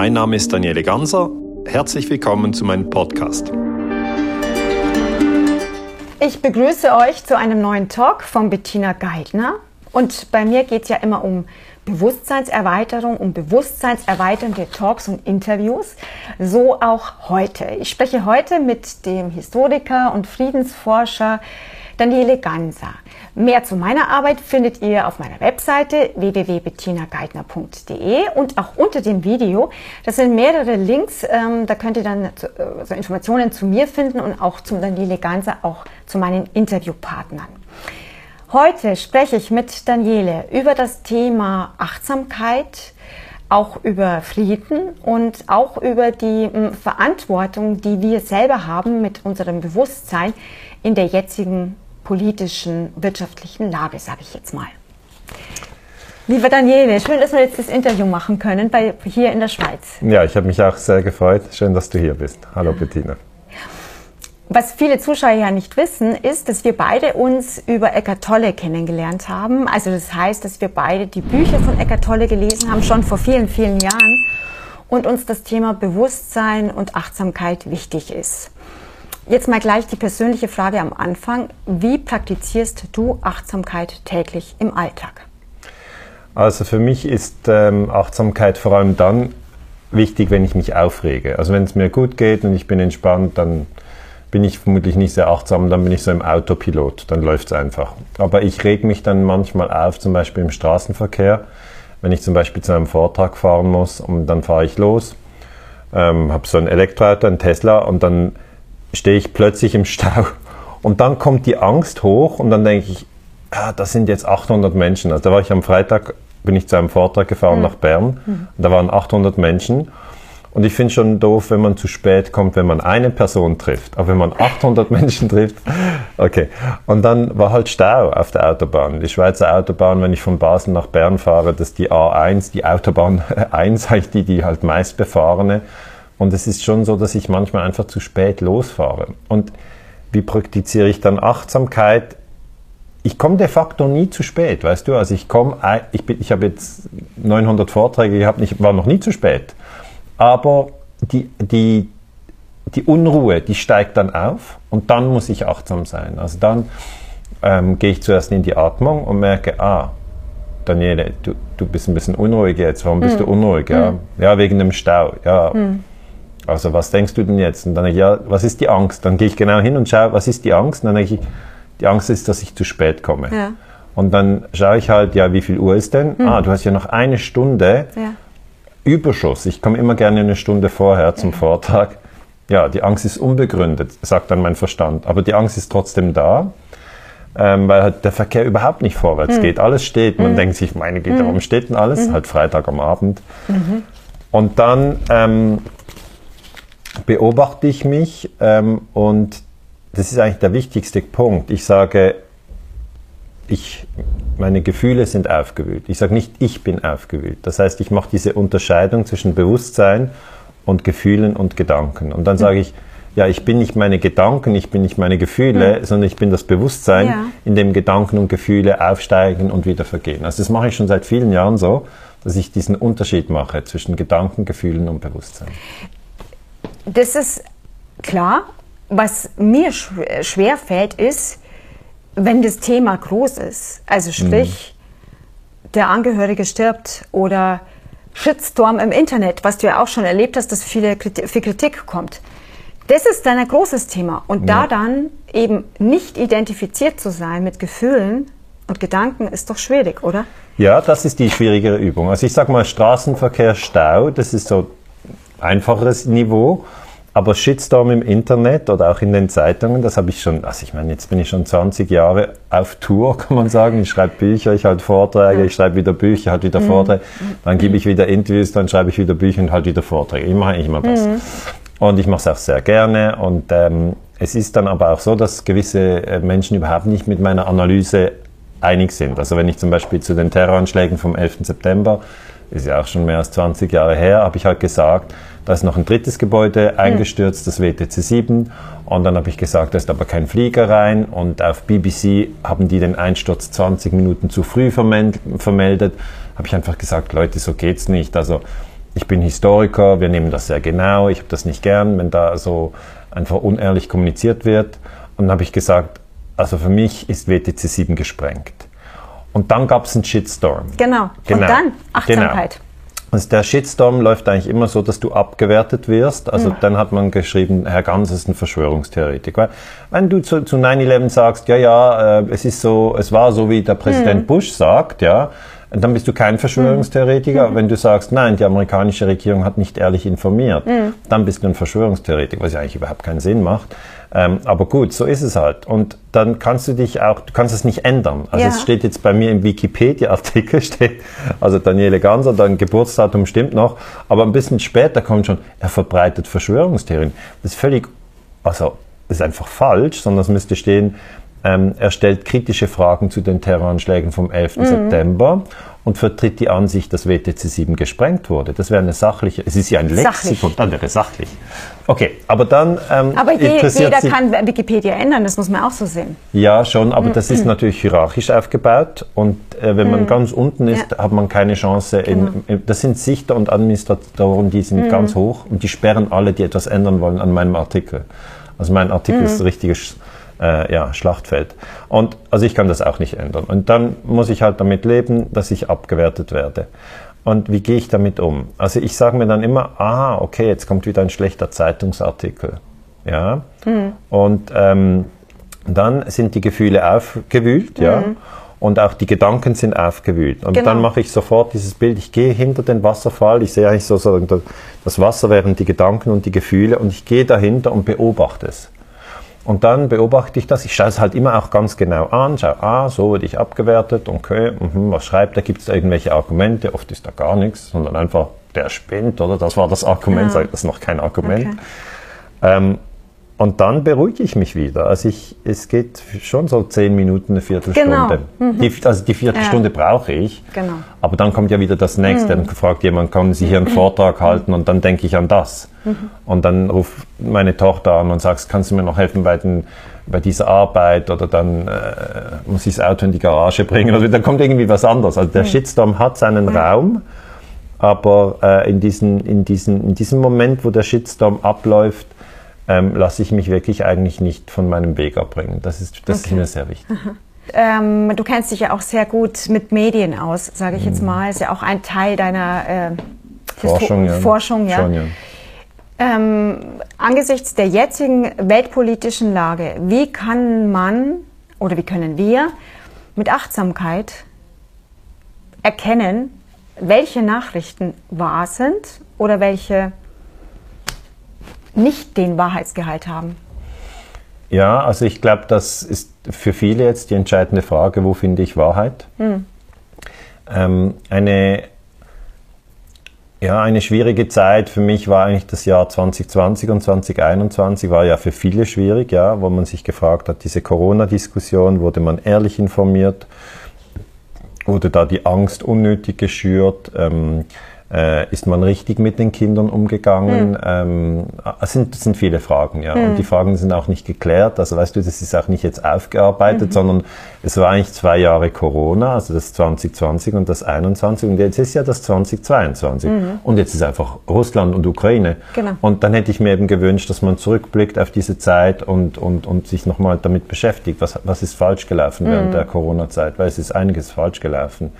Mein Name ist Daniele Ganser. Herzlich willkommen zu meinem Podcast. Ich begrüße euch zu einem neuen Talk von Bettina Geithner. Und bei mir geht es ja immer um Bewusstseinserweiterung, um bewusstseinserweiternde Talks und Interviews. So auch heute. Ich spreche heute mit dem Historiker und Friedensforscher Daniele Ganser. Mehr zu meiner Arbeit findet ihr auf meiner Webseite www.bettinageithner.de und auch unter dem Video. Das sind mehrere Links, ähm, da könnt ihr dann äh, so Informationen zu mir finden und auch zum Daniele Ganser, auch zu meinen Interviewpartnern. Heute spreche ich mit Daniele über das Thema Achtsamkeit, auch über Frieden und auch über die hm, Verantwortung, die wir selber haben mit unserem Bewusstsein in der jetzigen politischen, wirtschaftlichen Lage, sage ich jetzt mal. Lieber Daniele, schön, dass wir jetzt das Interview machen können bei, hier in der Schweiz. Ja, ich habe mich auch sehr gefreut. Schön, dass du hier bist. Hallo Bettina. Was viele Zuschauer ja nicht wissen, ist, dass wir beide uns über Eckart Tolle kennengelernt haben. Also das heißt, dass wir beide die Bücher von Eckart Tolle gelesen haben, schon vor vielen, vielen Jahren und uns das Thema Bewusstsein und Achtsamkeit wichtig ist. Jetzt mal gleich die persönliche Frage am Anfang. Wie praktizierst du Achtsamkeit täglich im Alltag? Also für mich ist ähm, Achtsamkeit vor allem dann wichtig, wenn ich mich aufrege. Also wenn es mir gut geht und ich bin entspannt, dann bin ich vermutlich nicht sehr achtsam, dann bin ich so im Autopilot, dann läuft es einfach. Aber ich reg mich dann manchmal auf, zum Beispiel im Straßenverkehr, wenn ich zum Beispiel zu einem Vortrag fahren muss und dann fahre ich los, ähm, habe so ein Elektroauto, ein Tesla und dann stehe ich plötzlich im Stau und dann kommt die Angst hoch und dann denke ich, ah, das sind jetzt 800 Menschen. Also da war ich am Freitag, bin ich zu einem Vortrag gefahren mhm. nach Bern mhm. da waren 800 Menschen und ich finde schon doof, wenn man zu spät kommt, wenn man eine Person trifft. Aber wenn man 800 Menschen trifft, okay. Und dann war halt Stau auf der Autobahn. Die Schweizer Autobahn, wenn ich von Basel nach Bern fahre, das ist die A1, die Autobahn 1, die, die halt meist befahrene. Und es ist schon so, dass ich manchmal einfach zu spät losfahre. Und wie praktiziere ich dann Achtsamkeit? Ich komme de facto nie zu spät, weißt du? Also ich komme, ich, bin, ich habe jetzt 900 Vorträge gehabt, ich war noch nie zu spät. Aber die, die, die Unruhe, die steigt dann auf und dann muss ich achtsam sein. Also dann ähm, gehe ich zuerst in die Atmung und merke, ah, Daniele, du, du bist ein bisschen unruhig jetzt. Warum bist mm. du unruhig? Ja? Mm. ja, wegen dem Stau. Ja, mm. Also was denkst du denn jetzt? Und dann denke ich, ja, was ist die Angst? Dann gehe ich genau hin und schaue, was ist die Angst? Und dann denke ich, die Angst ist, dass ich zu spät komme. Ja. Und dann schaue ich halt, ja, wie viel Uhr ist denn? Hm. Ah, du hast ja noch eine Stunde ja. Überschuss. Ich komme immer gerne eine Stunde vorher zum. Vortrag. Ja, die Angst ist unbegründet, sagt dann mein Verstand. Aber die Angst ist trotzdem da, ähm, weil halt der Verkehr überhaupt nicht vorwärts hm. geht. Alles steht. Man hm. denkt sich, meine Güte, hm. warum steht denn alles? Hm. Halt Freitag am Abend. Mhm. Und dann ähm, beobachte ich mich ähm, und das ist eigentlich der wichtigste Punkt. Ich sage, ich, meine Gefühle sind aufgewühlt. Ich sage nicht, ich bin aufgewühlt. Das heißt, ich mache diese Unterscheidung zwischen Bewusstsein und Gefühlen und Gedanken. Und dann mhm. sage ich, ja, ich bin nicht meine Gedanken, ich bin nicht meine Gefühle, mhm. sondern ich bin das Bewusstsein, ja. in dem Gedanken und Gefühle aufsteigen und wieder vergehen. Also das mache ich schon seit vielen Jahren so, dass ich diesen Unterschied mache zwischen Gedanken, Gefühlen und Bewusstsein. Das ist klar. Was mir schwer fällt, ist, wenn das Thema groß ist. Also sprich, mhm. der Angehörige stirbt oder Shitstorm im Internet, was du ja auch schon erlebt hast, dass viele viel Kritik kommt. Das ist dann ein großes Thema. Und ja. da dann eben nicht identifiziert zu sein mit Gefühlen und Gedanken ist doch schwierig, oder? Ja, das ist die schwierigere Übung. Also ich sage mal Straßenverkehr, Stau, das ist so einfacheres Niveau. Aber Shitstorm im Internet oder auch in den Zeitungen, das habe ich schon, also ich meine, jetzt bin ich schon 20 Jahre auf Tour, kann man sagen. Ich schreibe Bücher, ich halte Vorträge, ich schreibe wieder Bücher, halte wieder mhm. Vorträge, dann gebe ich wieder Interviews, dann schreibe ich wieder Bücher und halte wieder Vorträge. Ich mache immer das. Mhm. Und ich mache es auch sehr gerne. Und ähm, es ist dann aber auch so, dass gewisse äh, Menschen überhaupt nicht mit meiner Analyse einig sind. Also wenn ich zum Beispiel zu den Terroranschlägen vom 11. September, ist ja auch schon mehr als 20 Jahre her, habe ich halt gesagt, da ist noch ein drittes Gebäude hm. eingestürzt, das WTC 7. Und dann habe ich gesagt, da ist aber kein Flieger rein. Und auf BBC haben die den Einsturz 20 Minuten zu früh vermeldet. Habe ich einfach gesagt, Leute, so geht's nicht. Also ich bin Historiker, wir nehmen das sehr genau, ich habe das nicht gern, wenn da so einfach unehrlich kommuniziert wird. Und dann habe ich gesagt, also für mich ist WTC 7 gesprengt. Und dann gab es einen Shitstorm. Genau. genau. Und dann Achtsamkeit. Genau. Also der Shitstorm läuft eigentlich immer so, dass du abgewertet wirst. Also ja. dann hat man geschrieben, Herr Ganz ist ein Verschwörungstheoretiker. Wenn du zu, zu 9-11 sagst, ja, ja, äh, es ist so, es war so, wie der Präsident mhm. Bush sagt, ja, dann bist du kein Verschwörungstheoretiker. Mhm. Wenn du sagst, nein, die amerikanische Regierung hat nicht ehrlich informiert, mhm. dann bist du ein Verschwörungstheoretiker, was ja eigentlich überhaupt keinen Sinn macht. Ähm, aber gut, so ist es halt. Und dann kannst du dich auch, du kannst es nicht ändern. Also ja. es steht jetzt bei mir im Wikipedia-Artikel, steht, also Daniele Ganser, dein Geburtsdatum stimmt noch, aber ein bisschen später kommt schon, er verbreitet Verschwörungstheorien. Das ist völlig, also, das ist einfach falsch, sondern es müsste stehen, ähm, er stellt kritische Fragen zu den Terroranschlägen vom 11. Mhm. September und vertritt die Ansicht, dass WTC 7 gesprengt wurde. Das wäre eine sachliche, es ist ja ein Lexikon, dann wäre sachlich. Okay, aber dann ähm, Aber je, jeder kann Wikipedia ändern, das muss man auch so sehen. Ja, schon, aber mhm. das ist natürlich hierarchisch aufgebaut und äh, wenn man mhm. ganz unten ist, ja. hat man keine Chance. Genau. In, das sind Sichter und Administratoren, die sind mhm. ganz hoch und die sperren alle, die etwas ändern wollen, an meinem Artikel. Also mein Artikel ist ein richtiges äh, ja, Schlachtfeld. Und also ich kann das auch nicht ändern. Und dann muss ich halt damit leben, dass ich abgewertet werde. Und wie gehe ich damit um? Also ich sage mir dann immer, aha, okay, jetzt kommt wieder ein schlechter Zeitungsartikel. Ja. Mhm. Und ähm, dann sind die Gefühle aufgewühlt, mhm. ja. Und auch die Gedanken sind aufgewühlt. Und genau. dann mache ich sofort dieses Bild, ich gehe hinter den Wasserfall, ich sehe eigentlich so, so das Wasser wären die Gedanken und die Gefühle und ich gehe dahinter und beobachte es. Und dann beobachte ich das. Ich schaue es halt immer auch ganz genau an. Schaue, ah, so wurde ich abgewertet. Okay, mh, was schreibt er? Gibt es da irgendwelche Argumente? Oft ist da gar nichts, sondern einfach, der spinnt, oder? Das war das Argument. Ja. Das ist noch kein Argument. Okay. Ähm, und dann beruhige ich mich wieder. Also ich, es geht schon so zehn Minuten, eine Viertelstunde. Genau. Mhm. Die, also die Viertelstunde ja. brauche ich. Genau. Aber dann kommt ja wieder das Nächste. Mhm. Dann fragt jemand, können Sie hier einen Vortrag halten? Und dann denke ich an das. Mhm. Und dann ruft meine Tochter an und sagt, kannst du mir noch helfen bei, den, bei dieser Arbeit? Oder dann äh, muss ich das Auto in die Garage bringen. Also dann kommt irgendwie was anderes. Also der mhm. Shitstorm hat seinen Raum. Aber äh, in, diesen, in, diesen, in diesem Moment, wo der Shitstorm abläuft, ähm, lasse ich mich wirklich eigentlich nicht von meinem Weg abbringen. Das ist, das okay. ist mir sehr wichtig. Ähm, du kennst dich ja auch sehr gut mit Medien aus, sage ich jetzt mhm. mal. Ist ja auch ein Teil deiner äh, Forschung. Ja. Forschung, ja. Schon, ja. Ähm, angesichts der jetzigen weltpolitischen Lage, wie kann man oder wie können wir mit Achtsamkeit erkennen, welche Nachrichten wahr sind oder welche nicht den Wahrheitsgehalt haben? Ja, also ich glaube, das ist für viele jetzt die entscheidende Frage, wo finde ich Wahrheit? Hm. Ähm, eine, ja, eine schwierige Zeit für mich war eigentlich das Jahr 2020 und 2021 war ja für viele schwierig, ja, wo man sich gefragt hat, diese Corona-Diskussion, wurde man ehrlich informiert, wurde da die Angst unnötig geschürt? Ähm, äh, ist man richtig mit den Kindern umgegangen? Mhm. Ähm, es, sind, es sind viele Fragen, ja. Mhm. Und die Fragen sind auch nicht geklärt. Also weißt du, das ist auch nicht jetzt aufgearbeitet, mhm. sondern es war eigentlich zwei Jahre Corona, also das 2020 und das 21 und jetzt ist ja das 2022. Mhm. Und jetzt ist einfach Russland und Ukraine. Genau. Und dann hätte ich mir eben gewünscht, dass man zurückblickt auf diese Zeit und, und, und sich nochmal damit beschäftigt, was, was ist falsch gelaufen während mhm. der Corona-Zeit, weil es ist einiges falsch gelaufen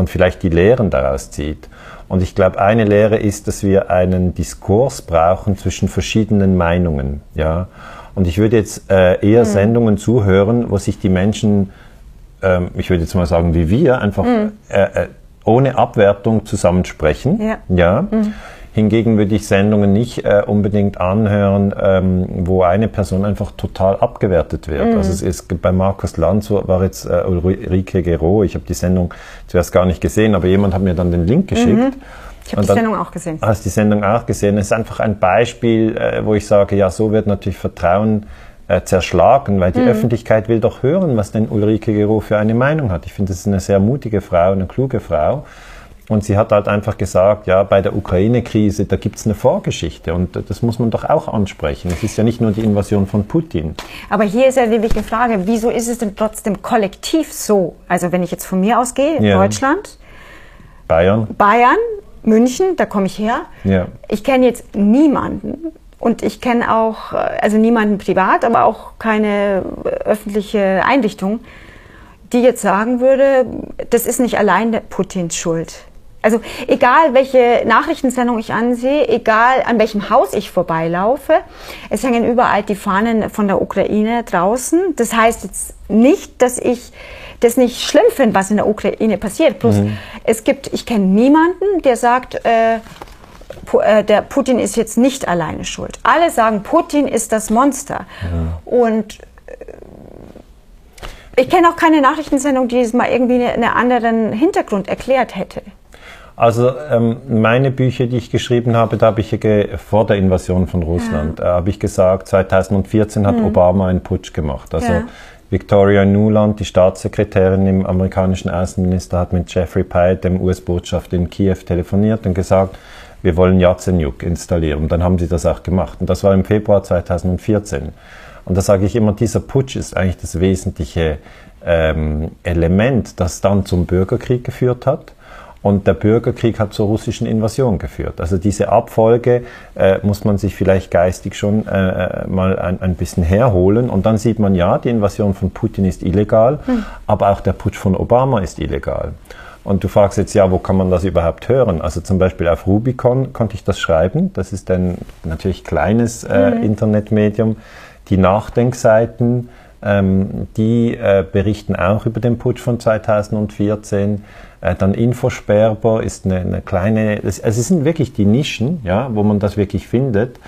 und vielleicht die Lehren daraus zieht. Und ich glaube, eine Lehre ist, dass wir einen Diskurs brauchen zwischen verschiedenen Meinungen. Ja? Und ich würde jetzt äh, eher mhm. Sendungen zuhören, wo sich die Menschen, ähm, ich würde jetzt mal sagen, wie wir, einfach mhm. äh, äh, ohne Abwertung zusammensprechen. Ja. ja? Mhm. Hingegen würde ich Sendungen nicht äh, unbedingt anhören, ähm, wo eine Person einfach total abgewertet wird. Mhm. Also es ist bei Markus Lanz war jetzt äh, Ulrike Gero. Ich habe die Sendung zuerst gar nicht gesehen, aber jemand hat mir dann den Link geschickt. Mhm. Ich habe die Sendung auch gesehen. Hast die Sendung auch gesehen? Es ist einfach ein Beispiel, äh, wo ich sage, ja, so wird natürlich Vertrauen äh, zerschlagen, weil die mhm. Öffentlichkeit will doch hören, was denn Ulrike Gero für eine Meinung hat. Ich finde, das ist eine sehr mutige Frau, eine kluge Frau. Und sie hat halt einfach gesagt, ja, bei der Ukraine-Krise, da gibt es eine Vorgeschichte und das muss man doch auch ansprechen. Es ist ja nicht nur die Invasion von Putin. Aber hier ist ja die wichtige Frage, wieso ist es denn trotzdem kollektiv so? Also wenn ich jetzt von mir ausgehe, ja. Deutschland, Bayern, Bayern München, da komme ich her. Ja. Ich kenne jetzt niemanden und ich kenne auch, äh, also niemanden privat, aber auch keine äh, öffentliche Einrichtung, die jetzt sagen würde, das ist nicht allein Putins Schuld. Also egal, welche Nachrichtensendung ich ansehe, egal an welchem Haus ich vorbeilaufe, es hängen überall die Fahnen von der Ukraine draußen. Das heißt jetzt nicht, dass ich das nicht schlimm finde, was in der Ukraine passiert. Bloß mhm. es gibt, ich kenne niemanden, der sagt, äh, äh, der Putin ist jetzt nicht alleine schuld. Alle sagen, Putin ist das Monster. Ja. Und äh, ich kenne auch keine Nachrichtensendung, die es mal irgendwie einen anderen Hintergrund erklärt hätte. Also ähm, meine Bücher, die ich geschrieben habe, da habe ich vor der Invasion von Russland, ja. äh, habe ich gesagt, 2014 hat mhm. Obama einen Putsch gemacht. Also ja. Victoria Nuland, die Staatssekretärin im amerikanischen Außenminister, hat mit Jeffrey Pyatt, dem US-Botschafter in Kiew, telefoniert und gesagt, wir wollen Yatsenyuk installieren. Und dann haben sie das auch gemacht. Und das war im Februar 2014. Und da sage ich immer, dieser Putsch ist eigentlich das wesentliche ähm, Element, das dann zum Bürgerkrieg geführt hat. Und der Bürgerkrieg hat zur russischen Invasion geführt. Also diese Abfolge äh, muss man sich vielleicht geistig schon äh, äh, mal ein, ein, bisschen herholen. Und dann sieht man, ja, die Invasion von Putin ist illegal, hm. aber auch der Putsch von Obama ist illegal. Und du fragst jetzt, ja, wo kann man das überhaupt hören? Also zum Beispiel auf Rubicon konnte ich das schreiben. Das ist ein natürlich kleines äh, mhm. Internetmedium. Die Nachdenkseiten, ähm, die äh, berichten auch über den Putsch von 2014. Äh, dann Infosperber ist eine, eine kleine, also es sind wirklich die Nischen, ja, wo man das wirklich findet.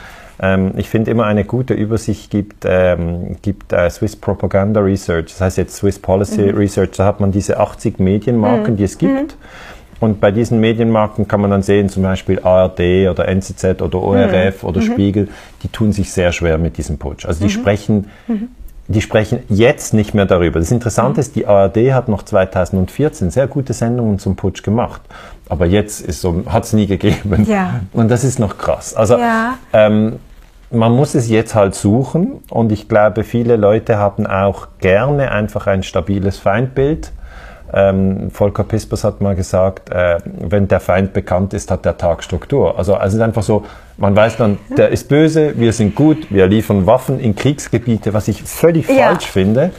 Ähm, ich finde immer eine gute Übersicht gibt, ähm, gibt äh, Swiss Propaganda Research, das heißt jetzt Swiss Policy mhm. Research, da hat man diese 80 Medienmarken, mhm. die es gibt. Mhm. Und bei diesen Medienmarken kann man dann sehen, zum Beispiel ARD oder NZZ oder ORF mhm. oder mhm. Spiegel, die tun sich sehr schwer mit diesem Putsch. Also die mhm. sprechen die sprechen jetzt nicht mehr darüber. Das Interessante ist, die ARD hat noch 2014 sehr gute Sendungen zum Putsch gemacht. Aber jetzt ist so, hat es nie gegeben. Ja. Und das ist noch krass. Also ja. ähm, man muss es jetzt halt suchen und ich glaube, viele Leute haben auch gerne einfach ein stabiles Feindbild ähm, Volker Pispers hat mal gesagt, äh, wenn der Feind bekannt ist, hat der Tag Struktur. Also, also es ist einfach so, man weiß dann, der ist böse, wir sind gut, wir liefern Waffen in Kriegsgebiete, was ich völlig ja. falsch finde.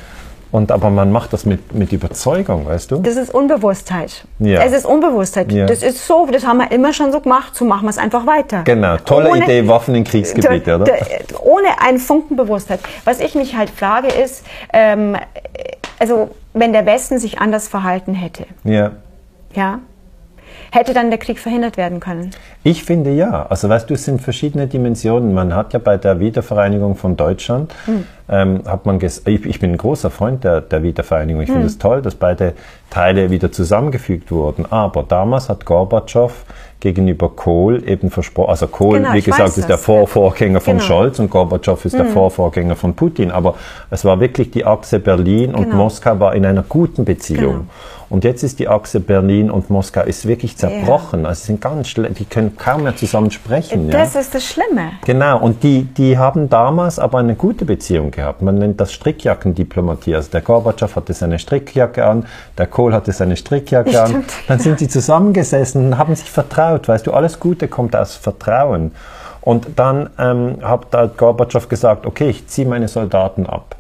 Und aber man macht das mit, mit Überzeugung, weißt du? Das ist Unbewusstheit. Ja. Es ist Unbewusstheit. Ja. Das ist so, das haben wir immer schon so gemacht, so machen wir es einfach weiter. Genau, tolle ohne, Idee, Waffen in Kriegsgebiete, oder? Ohne einen Funken Bewusstheit. Was ich mich halt frage ist, ähm, also wenn der Westen sich anders verhalten hätte. Ja. Ja. Hätte dann der Krieg verhindert werden können? Ich finde ja. Also weißt du, es sind verschiedene Dimensionen. Man hat ja bei der Wiedervereinigung von Deutschland, hm. ähm, hat man ich, ich, bin ein großer Freund der, der Wiedervereinigung. Ich hm. finde es toll, dass beide Teile wieder zusammengefügt wurden. Aber damals hat Gorbatschow gegenüber Kohl eben versprochen, also Kohl, genau, wie gesagt, ist der Vorvorgänger von genau. Scholz und Gorbatschow ist hm. der Vorvorgänger von Putin. Aber es war wirklich die Achse Berlin und genau. Moskau war in einer guten Beziehung. Und jetzt ist die Achse Berlin und Moskau ist wirklich zerbrochen. Ja. Also sind ganz schlecht, die können kaum mehr zusammen sprechen. Das ja. ist das Schlimme. Genau, und die, die haben damals aber eine gute Beziehung gehabt. Man nennt das Strickjackendiplomatie. Also der Gorbatschow hatte seine Strickjacke an, der Kohl hatte seine Strickjacke Stimmt. an. Dann sind sie zusammengesessen und haben sich vertraut. Weißt du, alles Gute kommt aus Vertrauen. Und dann ähm, hat Gorbatschow gesagt, okay, ich ziehe meine Soldaten ab.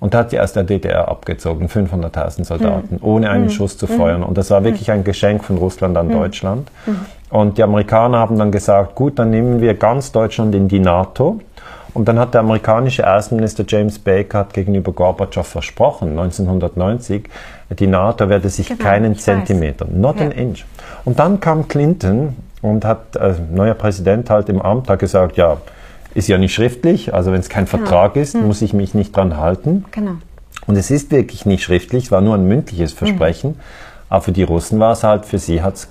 Und da hat sie aus der DDR abgezogen, 500.000 Soldaten, mhm. ohne einen mhm. Schuss zu feuern. Und das war hm. wirklich ein Geschenk von Russland an hm. Deutschland. Hm. Und die Amerikaner haben dann gesagt, gut, dann nehmen wir ganz Deutschland in die NATO. Und dann hat der amerikanische Außenminister James Baker hat gegenüber Gorbatschow versprochen, 1990, die NATO werde sich genau, keinen Zentimeter, weiß. not ja. an inch. Und dann kam Clinton und hat als neuer Präsident halt im Amt hat gesagt, ja, ist ja nicht schriftlich, also wenn es kein genau. Vertrag ist, hm. muss ich mich nicht dran halten. Genau. Und es ist wirklich nicht schriftlich, es war nur ein mündliches hm. Versprechen. Mhm. Aber für die Russen war es halt, für sie hat es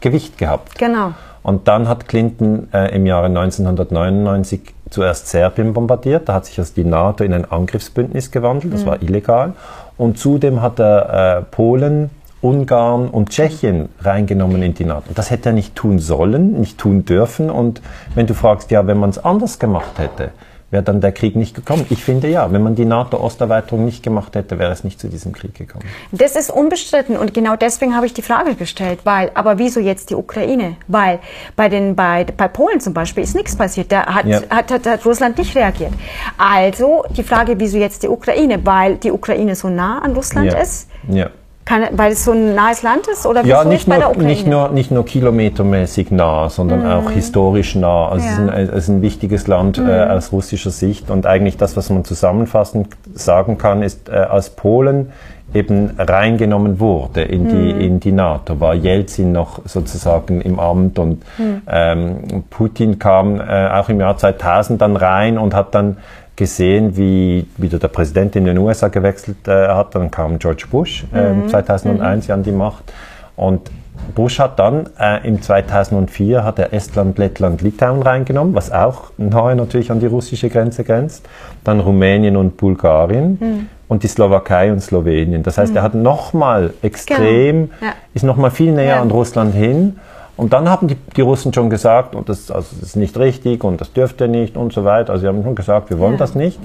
Gewicht gehabt. Genau. Und dann hat Clinton äh, im Jahre 1999 zuerst Serbien bombardiert. Da hat sich also die NATO in ein Angriffsbündnis gewandelt. Das mhm. war illegal. Und zudem hat er äh, Polen Ungarn und Tschechien reingenommen in die NATO. Das hätte er nicht tun sollen, nicht tun dürfen. Und wenn du fragst, ja, wenn man es anders gemacht hätte, wäre dann der Krieg nicht gekommen. Ich finde ja, wenn man die NATO-Osterweiterung nicht gemacht hätte, wäre es nicht zu diesem Krieg gekommen. Das ist unbestritten und genau deswegen habe ich die Frage gestellt, weil, aber wieso jetzt die Ukraine? Weil bei den, bei, bei Polen zum Beispiel ist nichts passiert, da hat, ja. hat, hat, hat Russland nicht reagiert. Also die Frage, wieso jetzt die Ukraine? Weil die Ukraine so nah an Russland ja. ist? Ja. Kann, weil es so ein nahes Land ist? Oder ja, nicht nur, nicht, nur, nicht nur kilometermäßig nah, sondern mhm. auch historisch nah. Also ja. es, ist ein, es ist ein wichtiges Land äh, mhm. äh, aus russischer Sicht. Und eigentlich das, was man zusammenfassend sagen kann, ist, äh, als Polen eben reingenommen wurde in die, mhm. in die NATO, war Jelzin noch sozusagen im Amt und mhm. ähm, Putin kam äh, auch im Jahr 2000 dann rein und hat dann gesehen, wie wieder der Präsident in den USA gewechselt äh, hat. Dann kam George Bush äh, mhm. 2001 mhm. an die Macht. Und Bush hat dann äh, im 2004 hat er Estland, Lettland, Litauen reingenommen, was auch nahe natürlich an die russische Grenze grenzt. Dann Rumänien und Bulgarien mhm. und die Slowakei und Slowenien. Das heißt, mhm. er hat nochmal extrem, genau. ja. ist nochmal viel näher ja. an Russland hin und dann haben die, die Russen schon gesagt, und das, also das ist nicht richtig und das dürft ihr nicht und so weiter. Also sie haben schon gesagt, wir wollen ja. das nicht.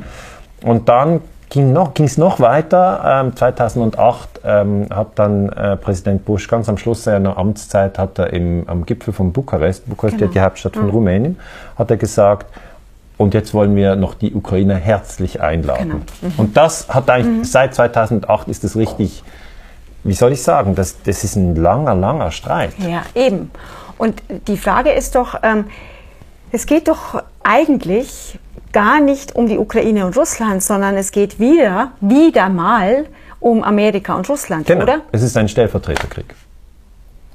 Und dann ging noch, es noch weiter. Ähm, 2008 ähm, hat dann äh, Präsident Bush ganz am Schluss seiner Amtszeit hat er im, am Gipfel von Bukarest, Bukarest genau. die Hauptstadt von mhm. Rumänien, hat er gesagt, und jetzt wollen wir noch die Ukrainer herzlich einladen. Genau. Mhm. Und das hat eigentlich, mhm. seit 2008 ist es richtig wie soll ich sagen, das, das ist ein langer, langer Streit. Ja, eben. Und die Frage ist doch, ähm, es geht doch eigentlich gar nicht um die Ukraine und Russland, sondern es geht wieder, wieder mal um Amerika und Russland, genau. oder? Es ist ein Stellvertreterkrieg.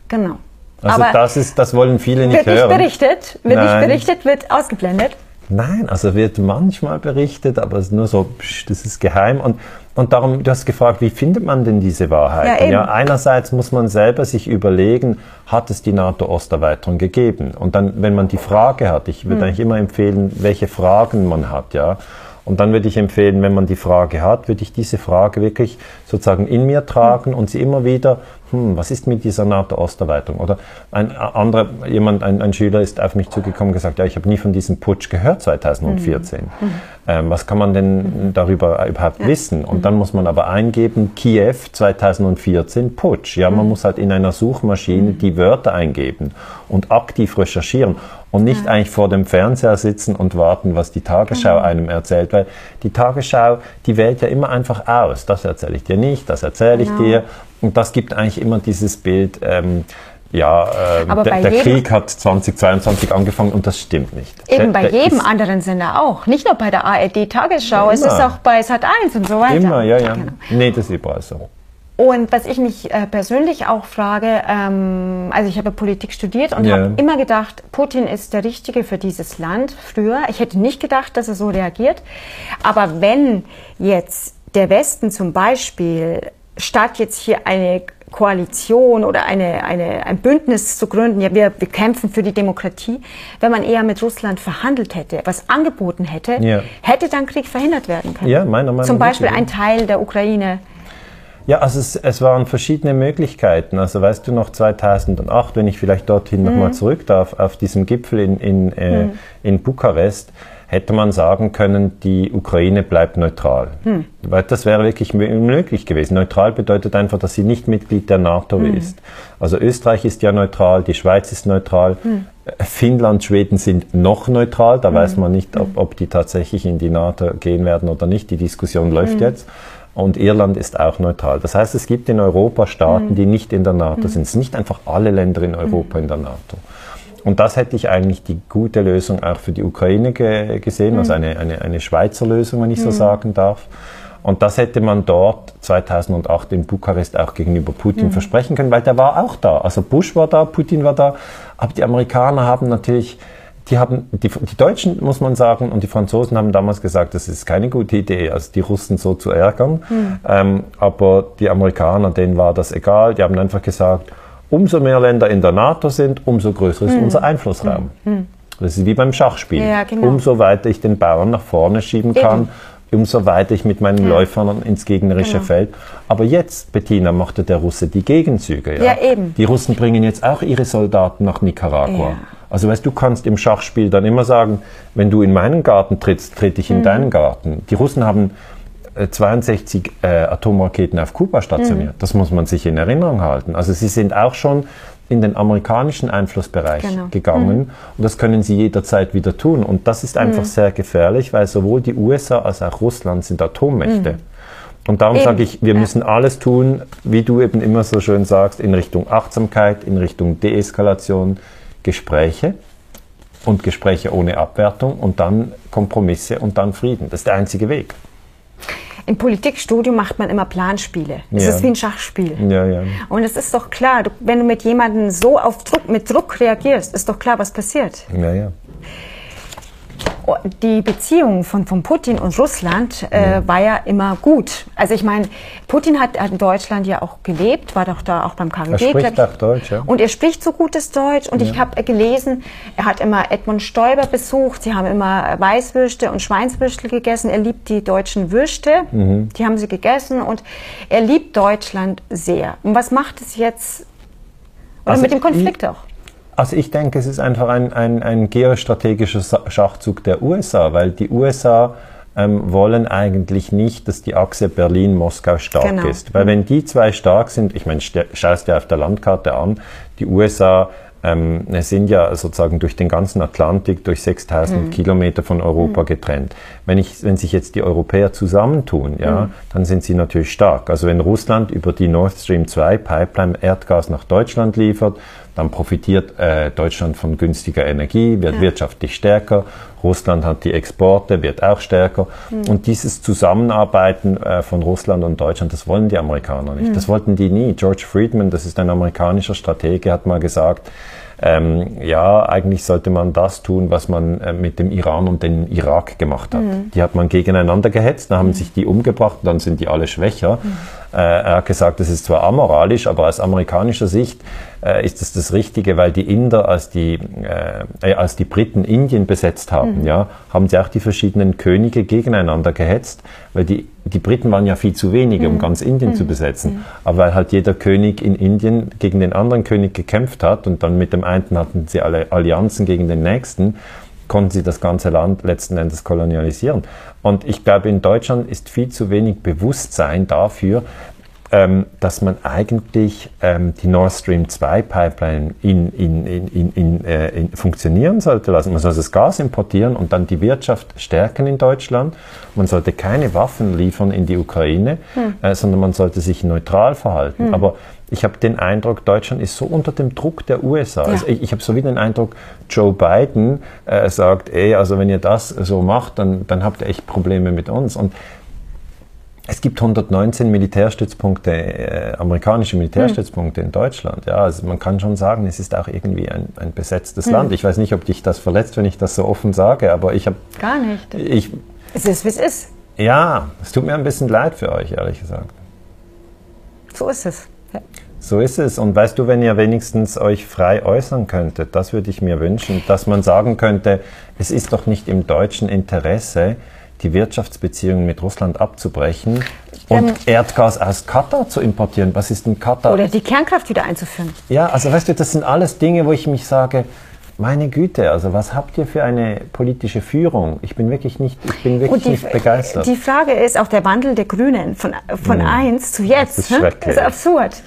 Genau. Also Aber das, ist, das wollen viele nicht wird hören. Wird nicht berichtet, wird Nein. nicht berichtet, wird ausgeblendet. Nein, also wird manchmal berichtet, aber es ist nur so, psch, das ist geheim. Und, und darum, du hast gefragt, wie findet man denn diese Wahrheit? Ja, ja, einerseits muss man selber sich überlegen, hat es die NATO-Osterweiterung gegeben? Und dann, wenn man die Frage hat, ich würde hm. eigentlich immer empfehlen, welche Fragen man hat, ja. Und dann würde ich empfehlen, wenn man die Frage hat, würde ich diese Frage wirklich sozusagen in mir tragen und sie immer wieder, hm, was ist mit dieser NATO-Osterweiterung? Oder ein anderer, jemand, ein, ein, Schüler ist auf mich zugekommen und gesagt, ja, ich habe nie von diesem Putsch gehört 2014. Mhm. mhm. Ähm, was kann man denn darüber überhaupt ja. wissen? Und dann muss man aber eingeben, Kiew 2014 Putsch. Ja, man mhm. muss halt in einer Suchmaschine mhm. die Wörter eingeben und aktiv recherchieren und nicht ja. eigentlich vor dem Fernseher sitzen und warten, was die Tagesschau einem erzählt. Weil die Tagesschau, die wählt ja immer einfach aus. Das erzähle ich dir nicht, das erzähle ich genau. dir. Und das gibt eigentlich immer dieses Bild, ähm, ja, äh, der, der Krieg hat 2022 angefangen und das stimmt nicht. Eben der, bei der jedem anderen Sender auch. Nicht nur bei der ARD Tagesschau, ja, es ist auch bei Sat1 und so weiter. Immer, ja, ja. Genau. Nee, das ist überall so. Und was ich mich äh, persönlich auch frage, ähm, also ich habe Politik studiert und yeah. habe immer gedacht, Putin ist der Richtige für dieses Land früher. Ich hätte nicht gedacht, dass er so reagiert. Aber wenn jetzt der Westen zum Beispiel statt jetzt hier eine Koalition oder eine, eine, ein Bündnis zu gründen, ja, wir, wir kämpfen für die Demokratie, wenn man eher mit Russland verhandelt hätte, was angeboten hätte, ja. hätte dann Krieg verhindert werden können. Ja, meiner Meinung nach. Zum Beispiel ein Teil der Ukraine ja, also es, es, waren verschiedene Möglichkeiten. Also weißt du noch 2008, wenn ich vielleicht dorthin mhm. nochmal zurück darf, auf diesem Gipfel in, in, äh, mhm. in Bukarest, hätte man sagen können, die Ukraine bleibt neutral. Mhm. Weil das wäre wirklich möglich gewesen. Neutral bedeutet einfach, dass sie nicht Mitglied der NATO mhm. ist. Also Österreich ist ja neutral, die Schweiz ist neutral. Mhm. Finnland, Schweden sind noch neutral. Da weiß mhm. man nicht, ob, ob, die tatsächlich in die NATO gehen werden oder nicht. Die Diskussion läuft jetzt und Irland ist auch neutral. Das heißt, es gibt in Europa Staaten, die nicht in der NATO mhm. sind. Es sind nicht einfach alle Länder in Europa mhm. in der NATO. Und das hätte ich eigentlich die gute Lösung auch für die Ukraine ge gesehen, also eine, eine, eine Schweizer Lösung, wenn ich so sagen darf. Und das hätte man dort 2008 in Bukarest auch gegenüber Putin mhm. versprechen können, weil der war auch da. Also Bush war da, Putin war da, aber die Amerikaner haben natürlich die haben, die, die Deutschen, muss man sagen, und die Franzosen haben damals gesagt, das ist keine gute Idee, also die Russen so zu ärgern. Mhm. Ähm, aber die Amerikaner, denen war das egal. Die haben einfach gesagt, umso mehr Länder in der NATO sind, umso größer ist mhm. unser Einflussraum. Mhm. Das ist wie beim Schachspiel. Ja, genau. Umso weiter ich den Bauern nach vorne schieben kann, Eben. umso weiter ich mit meinen ja. Läufern ins gegnerische genau. Feld. Aber jetzt, Bettina, machte der Russe die Gegenzüge. Ja? ja, eben. Die Russen bringen jetzt auch ihre Soldaten nach Nicaragua. Ja Also weißt du, kannst im Schachspiel dann immer sagen, wenn du in meinen Garten trittst, trete ich in deinen Garten. Die Russen haben 62 äh, Atomraketen auf Kuba stationiert. Das muss man sich in Erinnerung halten. Also sie sind auch schon in den amerikanischen Einflussbereich Genau. gegangen und das können sie jederzeit wieder tun. Und das ist einfach sehr gefährlich, weil sowohl die USA als auch Russland sind Atommächte. Und darum sage ich, wir ja. müssen alles tun, wie du eben immer so schön sagst, in Richtung Achtsamkeit, in Richtung Deeskalation, Gespräche und Gespräche ohne Abwertung und dann Kompromisse und dann Frieden. Das ist der einzige Weg. Im Politikstudium macht man immer Planspiele. Es Ja. ist wie ein Schachspiel. Ja, ja. Und es ist doch klar, du, wenn du mit jemandem so auf Druck, mit Druck reagierst, ist doch klar, was passiert. Ja, ja. Die Beziehung von, von Putin und Russland äh, war ja immer gut. Also ich meine, Putin hat, hat in Deutschland ja auch gelebt, war doch da auch beim KGB. Er spricht ich. auch Deutsch, ja. Und er spricht so gutes Deutsch. Und ich habe gelesen, er hat immer Edmund Stoiber besucht. Sie haben immer Weißwürste und Schweinswürstel gegessen. Er liebt die deutschen Würste. Mhm. Die haben sie gegessen. Und er liebt Deutschland sehr. Und was macht es jetzt oder Also mit dem Konflikt auch? Also ich denke, es ist einfach ein, ein, ein geostrategischer Schachzug der USA, weil die USA ähm, wollen eigentlich nicht, dass die Achse Berlin-Moskau stark Genau. ist. Weil wenn die zwei stark sind, ich meine, schaust dir auf der Landkarte an, die USA ähm, sind ja sozusagen durch den ganzen Atlantik, durch 6000 Kilometer von Europa getrennt. Wenn, ich, wenn sich jetzt die Europäer zusammentun, ja, dann sind sie natürlich stark. Also wenn Russland über die Nord Stream 2 Pipeline Erdgas nach Deutschland liefert, dann profitiert äh, Deutschland von günstiger Energie, wird Ja. wirtschaftlich stärker. Russland hat die Exporte, wird auch stärker. Und dieses Zusammenarbeiten äh, von Russland und Deutschland, das wollen die Amerikaner nicht. Das wollten die nie. George Friedman, das ist ein amerikanischer Stratege, hat mal gesagt, ähm, ja, eigentlich sollte man das tun, was man äh, mit dem Iran und dem Irak gemacht hat. Die hat man gegeneinander gehetzt, dann haben sich die umgebracht, dann sind die alle schwächer. Äh, er hat gesagt, das ist zwar amoralisch, aber aus amerikanischer Sicht äh, ist es das Richtige, weil die Inder, als die, äh, äh, als die Briten Indien besetzt haben, ja, haben sie auch die verschiedenen Könige gegeneinander gehetzt, weil die, die Briten waren ja viel zu wenige, um ganz Indien zu besetzen. Aber weil halt jeder König in Indien gegen den anderen König gekämpft hat und dann mit dem einen hatten sie alle Allianzen gegen den nächsten, konnten sie das ganze Land letzten Endes kolonialisieren. Und ich glaube, in Deutschland ist viel zu wenig Bewusstsein dafür, ähm, dass man eigentlich ähm, die Nord Stream 2 Pipeline in, in, in, in, äh, funktionieren sollte lassen. Man soll das Gas importieren und dann die Wirtschaft stärken in Deutschland. Man sollte keine Waffen liefern in die Ukraine, äh, sondern man sollte sich neutral verhalten. Aber ich habe den Eindruck, Deutschland ist so unter dem Druck der USA. Ja. Also ich, ich habe so wie den Eindruck, Joe Biden äh, sagt, ey, also wenn ihr das so macht, dann, dann habt ihr echt Probleme mit uns. Und es gibt 119 Militärstützpunkte, äh, amerikanische Militärstützpunkte in Deutschland. Ja, also man kann schon sagen, es ist auch irgendwie ein, ein besetztes Land. Ich weiß nicht, ob dich das verletzt, wenn ich das so offen sage, aber ich habe, Gar nicht. ich, Es ist, wie es ist. ja, es tut mir ein bisschen leid für euch, ehrlich gesagt. So ist es. Ja. So ist es. Und weißt du, wenn ihr wenigstens euch frei äußern könntet, das würde ich mir wünschen, dass man sagen könnte, es ist doch nicht im deutschen Interesse, die Wirtschaftsbeziehungen mit Russland abzubrechen und Ähm. Erdgas aus Katar zu importieren. Was ist denn Katar? Oder die Kernkraft wieder einzuführen. ja, also weißt du, das sind alles Dinge, wo ich mich sage, meine Güte, also was habt ihr für eine politische Führung? Ich bin wirklich nicht, ich bin wirklich die, nicht begeistert. die Frage ist auch der Wandel der Grünen von, von eins zu jetzt. Das ist schrecklich. Das ist absurd.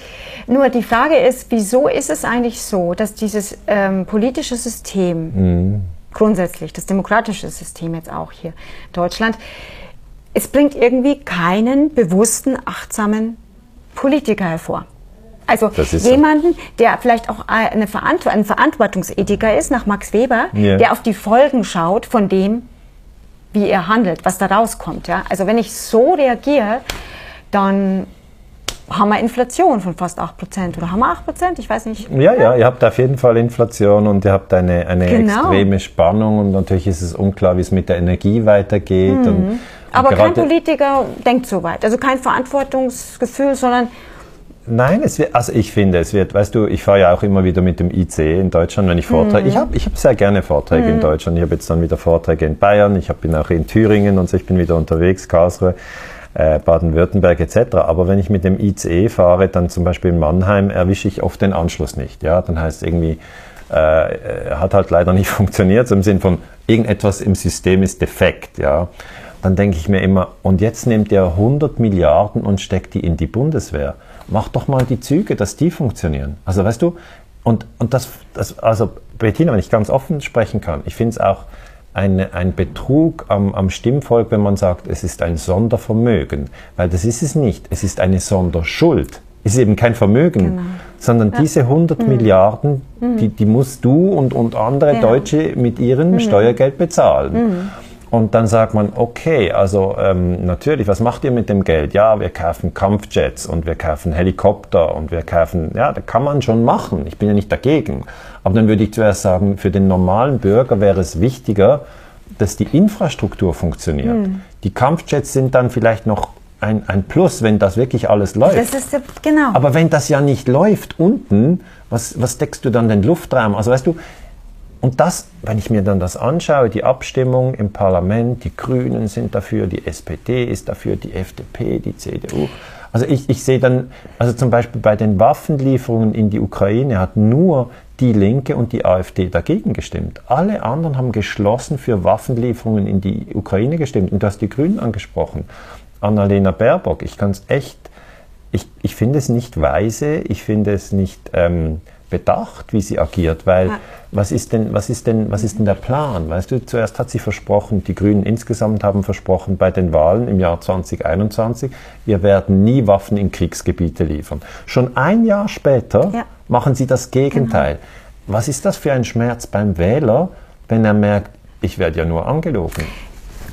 Nur die Frage ist, wieso ist es eigentlich so, dass dieses ähm, politische System, Mhm. Grundsätzlich, das demokratische System jetzt auch hier in Deutschland, es bringt irgendwie keinen bewussten, achtsamen Politiker hervor. Also jemanden, der vielleicht auch eine Verant ein Verantwortungsethiker ist, nach Max Weber, Ja. der auf die Folgen schaut von dem, wie er handelt, was da rauskommt. Ja? Also wenn ich so reagiere, dann haben wir Inflation von fast 8% oder haben wir 8%? Ich weiß nicht. Ja, ja, ihr habt auf jeden Fall Inflation und ihr habt eine, eine Genau. extreme Spannung und natürlich ist es unklar, wie es mit der Energie weitergeht. Und, und Mhm. Aber kein Politiker denkt so weit. Also kein Verantwortungsgefühl, sondern Nein, es wird, also ich finde, es wird, weißt du, ich fahre ja auch immer wieder mit dem IC in Deutschland, wenn ich Vorträge, ich habe ich hab sehr gerne Vorträge in Deutschland. Ich habe jetzt dann wieder Vorträge in Bayern, ich hab, bin auch in Thüringen und so, ich bin wieder unterwegs, Karlsruhe, äh, Baden-Württemberg etc. Aber wenn ich mit dem ICE fahre, dann zum Beispiel in Mannheim, erwische ich oft den Anschluss nicht. Ja, dann heißt es irgendwie, äh, hat halt leider nicht funktioniert, so im Sinn von irgendetwas im System ist defekt, ja. Dann denke ich mir immer, und jetzt nimmt er 100 Milliarden und steckt die in die Bundeswehr. Mach doch mal die Züge, dass die funktionieren. Also weißt du, und, und das, das, also Bettina, wenn ich ganz offen sprechen kann, ich finde es auch eine, ein Betrug am, am Stimmvolk, wenn man sagt, es ist ein Sondervermögen. Weil das ist es nicht. Es ist eine Sonderschuld. Es ist eben kein Vermögen, genau. sondern ja. diese 100 mhm. Milliarden, mhm. Die, die musst du und, und andere ja. Deutsche mit ihrem mhm. Steuergeld bezahlen. Mhm. Und dann sagt man, okay, also ähm, natürlich, was macht ihr mit dem Geld? Ja, wir kaufen Kampfjets und wir kaufen Helikopter und wir kaufen, ja, das kann man schon machen. Ich bin ja nicht dagegen. Aber dann würde ich zuerst sagen, für den normalen Bürger wäre es wichtiger, dass die Infrastruktur funktioniert. Mhm. Die Kampfjets sind dann vielleicht noch ein, ein Plus, wenn das wirklich alles läuft. Das ist genau. Aber wenn das ja nicht läuft unten, was, was deckst du dann den Luftraum? Also weißt du, und das, wenn ich mir dann das anschaue, die Abstimmung im Parlament, die Grünen sind dafür, die SPD ist dafür, die FDP, die CDU. Also ich, ich sehe dann, also zum Beispiel bei den Waffenlieferungen in die Ukraine hat nur die Linke und die AfD dagegen gestimmt. Alle anderen haben geschlossen für Waffenlieferungen in die Ukraine gestimmt. Und du hast die Grünen angesprochen. Annalena Baerbock, ich kann es echt, ich, ich finde es nicht weise, ich finde es nicht ähm, bedacht, wie sie agiert, weil ja. was ist denn, was ist denn, was ist denn der Plan? Weißt du, zuerst hat sie versprochen, die Grünen insgesamt haben versprochen bei den Wahlen im Jahr 2021, wir werden nie Waffen in Kriegsgebiete liefern. Schon ein Jahr später ja. Machen sie das Gegenteil. Genau. Was ist das für ein Schmerz beim Wähler, wenn er merkt, ich werde ja nur angelogen?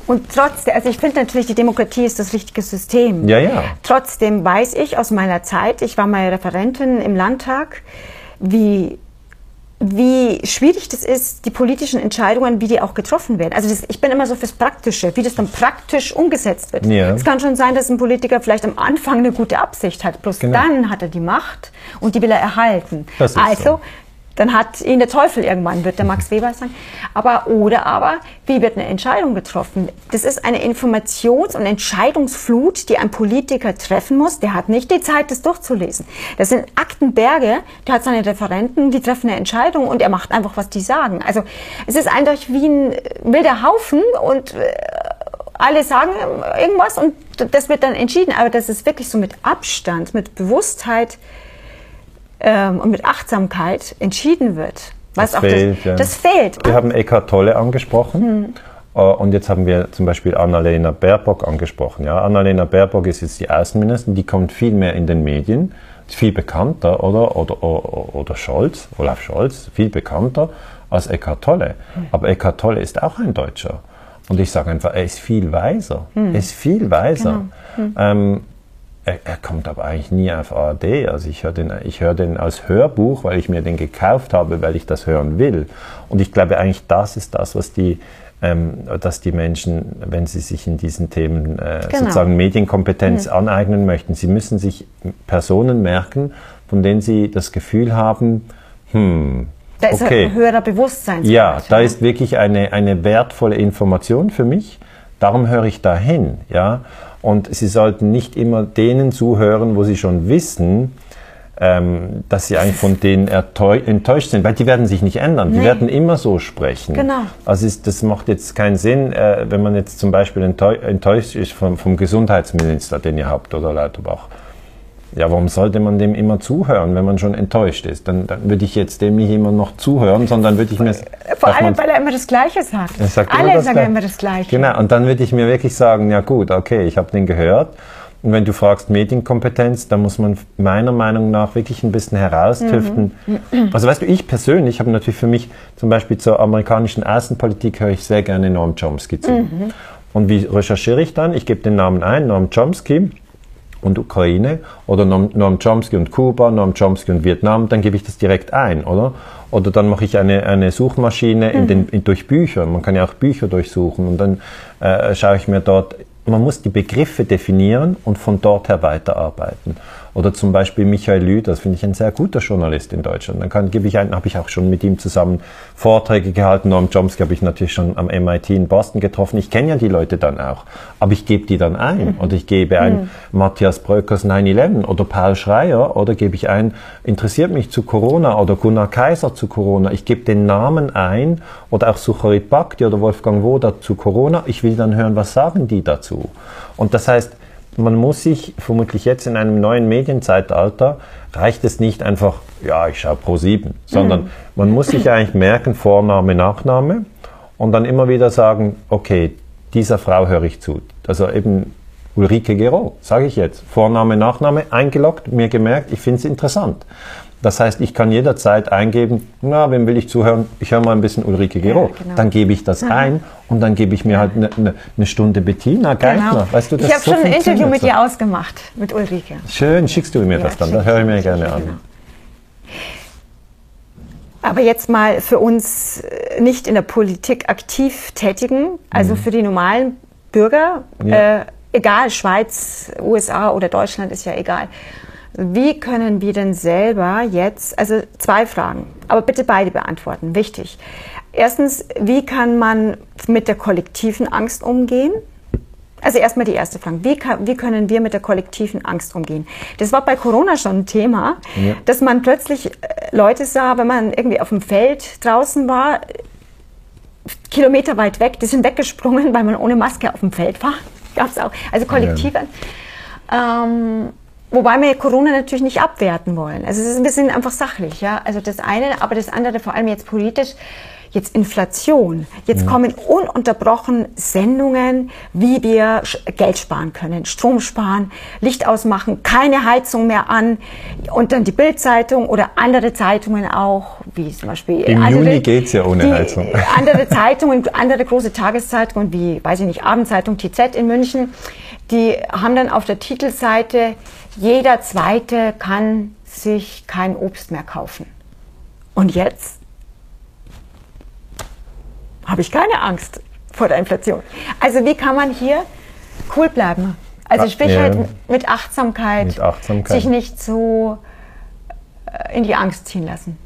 Und trotzdem, also ich finde natürlich, die Demokratie ist das richtige System. Ja, ja. Trotzdem weiß ich aus meiner Zeit, ich war mal Referentin im Landtag, wie wie schwierig das ist, die politischen Entscheidungen, wie die auch getroffen werden. Also das, ich bin immer so fürs Praktische, wie das dann praktisch umgesetzt wird. Ja. Es kann schon sein, dass ein Politiker vielleicht am Anfang eine gute Absicht hat, bloß genau. dann hat er die Macht und die will er erhalten. also so dann hat ihn der Teufel irgendwann, wird der Max Weber sagen. Aber, oder aber, wie wird eine Entscheidung getroffen? Das ist eine Informations- und Entscheidungsflut, die ein Politiker treffen muss. Der hat nicht die Zeit, das durchzulesen. Das sind Aktenberge, der hat seine Referenten, die treffen eine Entscheidung und er macht einfach, was die sagen. Also, es ist eindeutig wie ein wilder Haufen und äh, alle sagen irgendwas und das wird dann entschieden. Aber das ist wirklich so mit Abstand, mit Bewusstheit, ähm, und mit Achtsamkeit entschieden wird. Was das, fehlt, das, ja. das fehlt. Wir haben Eckhart Tolle angesprochen. Hm. Und jetzt haben wir zum Beispiel Annalena Baerbock angesprochen. Ja, Annalena Baerbock ist jetzt die Außenministerin, die kommt viel mehr in den Medien, ist viel bekannter, oder? Oder, oder, oder Scholz, Olaf Scholz, viel bekannter als Eckhart Tolle. Hm. Aber Eckhart Tolle ist auch ein Deutscher. Und ich sage einfach, er ist viel weiser. Hm. Er ist viel weiser. Genau. Hm. Ähm, er, er, kommt aber eigentlich nie auf ARD. Also ich höre den, ich höre den als Hörbuch, weil ich mir den gekauft habe, weil ich das hören will. Und ich glaube eigentlich, das ist das, was die, ähm, dass die Menschen, wenn sie sich in diesen Themen äh, genau. sozusagen Medienkompetenz mhm. aneignen möchten, sie müssen sich Personen merken, von denen sie das Gefühl haben, hm, da ist okay. ein höherer Bewusstsein. Ja, da ist wirklich eine, eine wertvolle Information für mich. Darum höre ich da hin. Ja? Und Sie sollten nicht immer denen zuhören, wo Sie schon wissen, ähm, dass Sie eigentlich von denen enttäuscht sind, weil die werden sich nicht ändern. Nee. Die werden immer so sprechen. Genau. Also ist, das macht jetzt keinen Sinn, äh, wenn man jetzt zum Beispiel enttäuscht ist vom, vom Gesundheitsminister, den ihr habt, oder Lauterbach ja, warum sollte man dem immer zuhören, wenn man schon enttäuscht ist? Dann, dann würde ich jetzt dem nicht immer noch zuhören, sondern würde ich mir... Vor allem, weil er immer das Gleiche sagt. Er sagt Alle immer sagen immer das Gleiche. Genau, und dann würde ich mir wirklich sagen, ja gut, okay, ich habe den gehört. Und wenn du fragst Medienkompetenz, dann muss man meiner Meinung nach wirklich ein bisschen heraustüften. Mhm. Also weißt du, ich persönlich habe natürlich für mich zum Beispiel zur amerikanischen Außenpolitik höre ich sehr gerne Noam Chomsky zu. Mhm. Und wie recherchiere ich dann? Ich gebe den Namen ein, Noam Chomsky und Ukraine oder Noam Chomsky und Kuba, Noam Chomsky und Vietnam, dann gebe ich das direkt ein, oder? Oder dann mache ich eine, eine Suchmaschine in den, in, durch Bücher. Man kann ja auch Bücher durchsuchen und dann äh, schaue ich mir dort, man muss die Begriffe definieren und von dort her weiterarbeiten. Oder zum Beispiel Michael Lü, das finde ich ein sehr guter Journalist in Deutschland. Dann kann, gebe ich einen, habe ich auch schon mit ihm zusammen Vorträge gehalten. Noam Chomsky habe ich natürlich schon am MIT in Boston getroffen. Ich kenne ja die Leute dann auch. Aber ich gebe die dann ein. Mhm. Oder ich gebe ein mhm. Matthias Bröckers 9-11 oder Paul Schreier. Oder gebe ich ein, interessiert mich zu Corona oder Gunnar Kaiser zu Corona. Ich gebe den Namen ein. Oder auch Sucharit Bhakti oder Wolfgang Woda zu Corona. Ich will dann hören, was sagen die dazu. Und das heißt, man muss sich vermutlich jetzt in einem neuen Medienzeitalter, reicht es nicht einfach, ja, ich schaue pro sieben, sondern mhm. man muss sich eigentlich merken, Vorname, Nachname und dann immer wieder sagen, okay, dieser Frau höre ich zu. Also eben Ulrike Gero, sage ich jetzt. Vorname, Nachname, eingeloggt, mir gemerkt, ich finde es interessant. Das heißt, ich kann jederzeit eingeben, na, wem will ich zuhören? Ich höre mal ein bisschen Ulrike Gero. Ja, genau. Dann gebe ich das ja. ein und dann gebe ich mir halt eine ne, ne Stunde Bettina Geithner. Genau. Weißt du, das ich habe so schon ein Interview mit dir ausgemacht, mit Ulrike. Schön, schickst du mir ja, das dann, das höre ich mir gerne an. Genau. Aber jetzt mal für uns äh, nicht in der Politik aktiv tätigen, also mhm. für die normalen Bürger, äh, egal, Schweiz, USA oder Deutschland ist ja egal. Wie können wir denn selber jetzt, also zwei Fragen, aber bitte beide beantworten, wichtig. Erstens, wie kann man mit der kollektiven Angst umgehen? Also erstmal die erste Frage. Wie, kann, wie, können wir mit der kollektiven Angst umgehen? Das war bei Corona schon ein Thema, ja. dass man plötzlich äh, Leute sah, wenn man irgendwie auf dem Feld draußen war, Kilometer weit weg, die sind weggesprungen, weil man ohne Maske auf dem Feld war. Gab es auch. Also kollektiv. Ja. Ähm, Wobei wir Corona natürlich nicht abwerten wollen. Also es ist ein bisschen einfach sachlich, ja. Also das eine, aber das andere vor allem jetzt politisch. Jetzt Inflation. Jetzt ja. kommen ununterbrochen Sendungen, wie wir Geld sparen können, Strom sparen, Licht ausmachen, keine Heizung mehr an und dann die Bildzeitung oder andere Zeitungen auch, wie zum Beispiel. Im andere, Juni geht's ja ohne Heizung. Andere Zeitungen, andere große Tageszeitungen wie, weiß ich nicht, Abendzeitung TZ in München, die haben dann auf der Titelseite jeder Zweite kann sich kein Obst mehr kaufen. Und jetzt habe ich keine Angst vor der Inflation. Also wie kann man hier cool bleiben? Also sprich ja. halt mit Achtsamkeit, mit Achtsamkeit, sich nicht so äh, in die Angst ziehen lassen.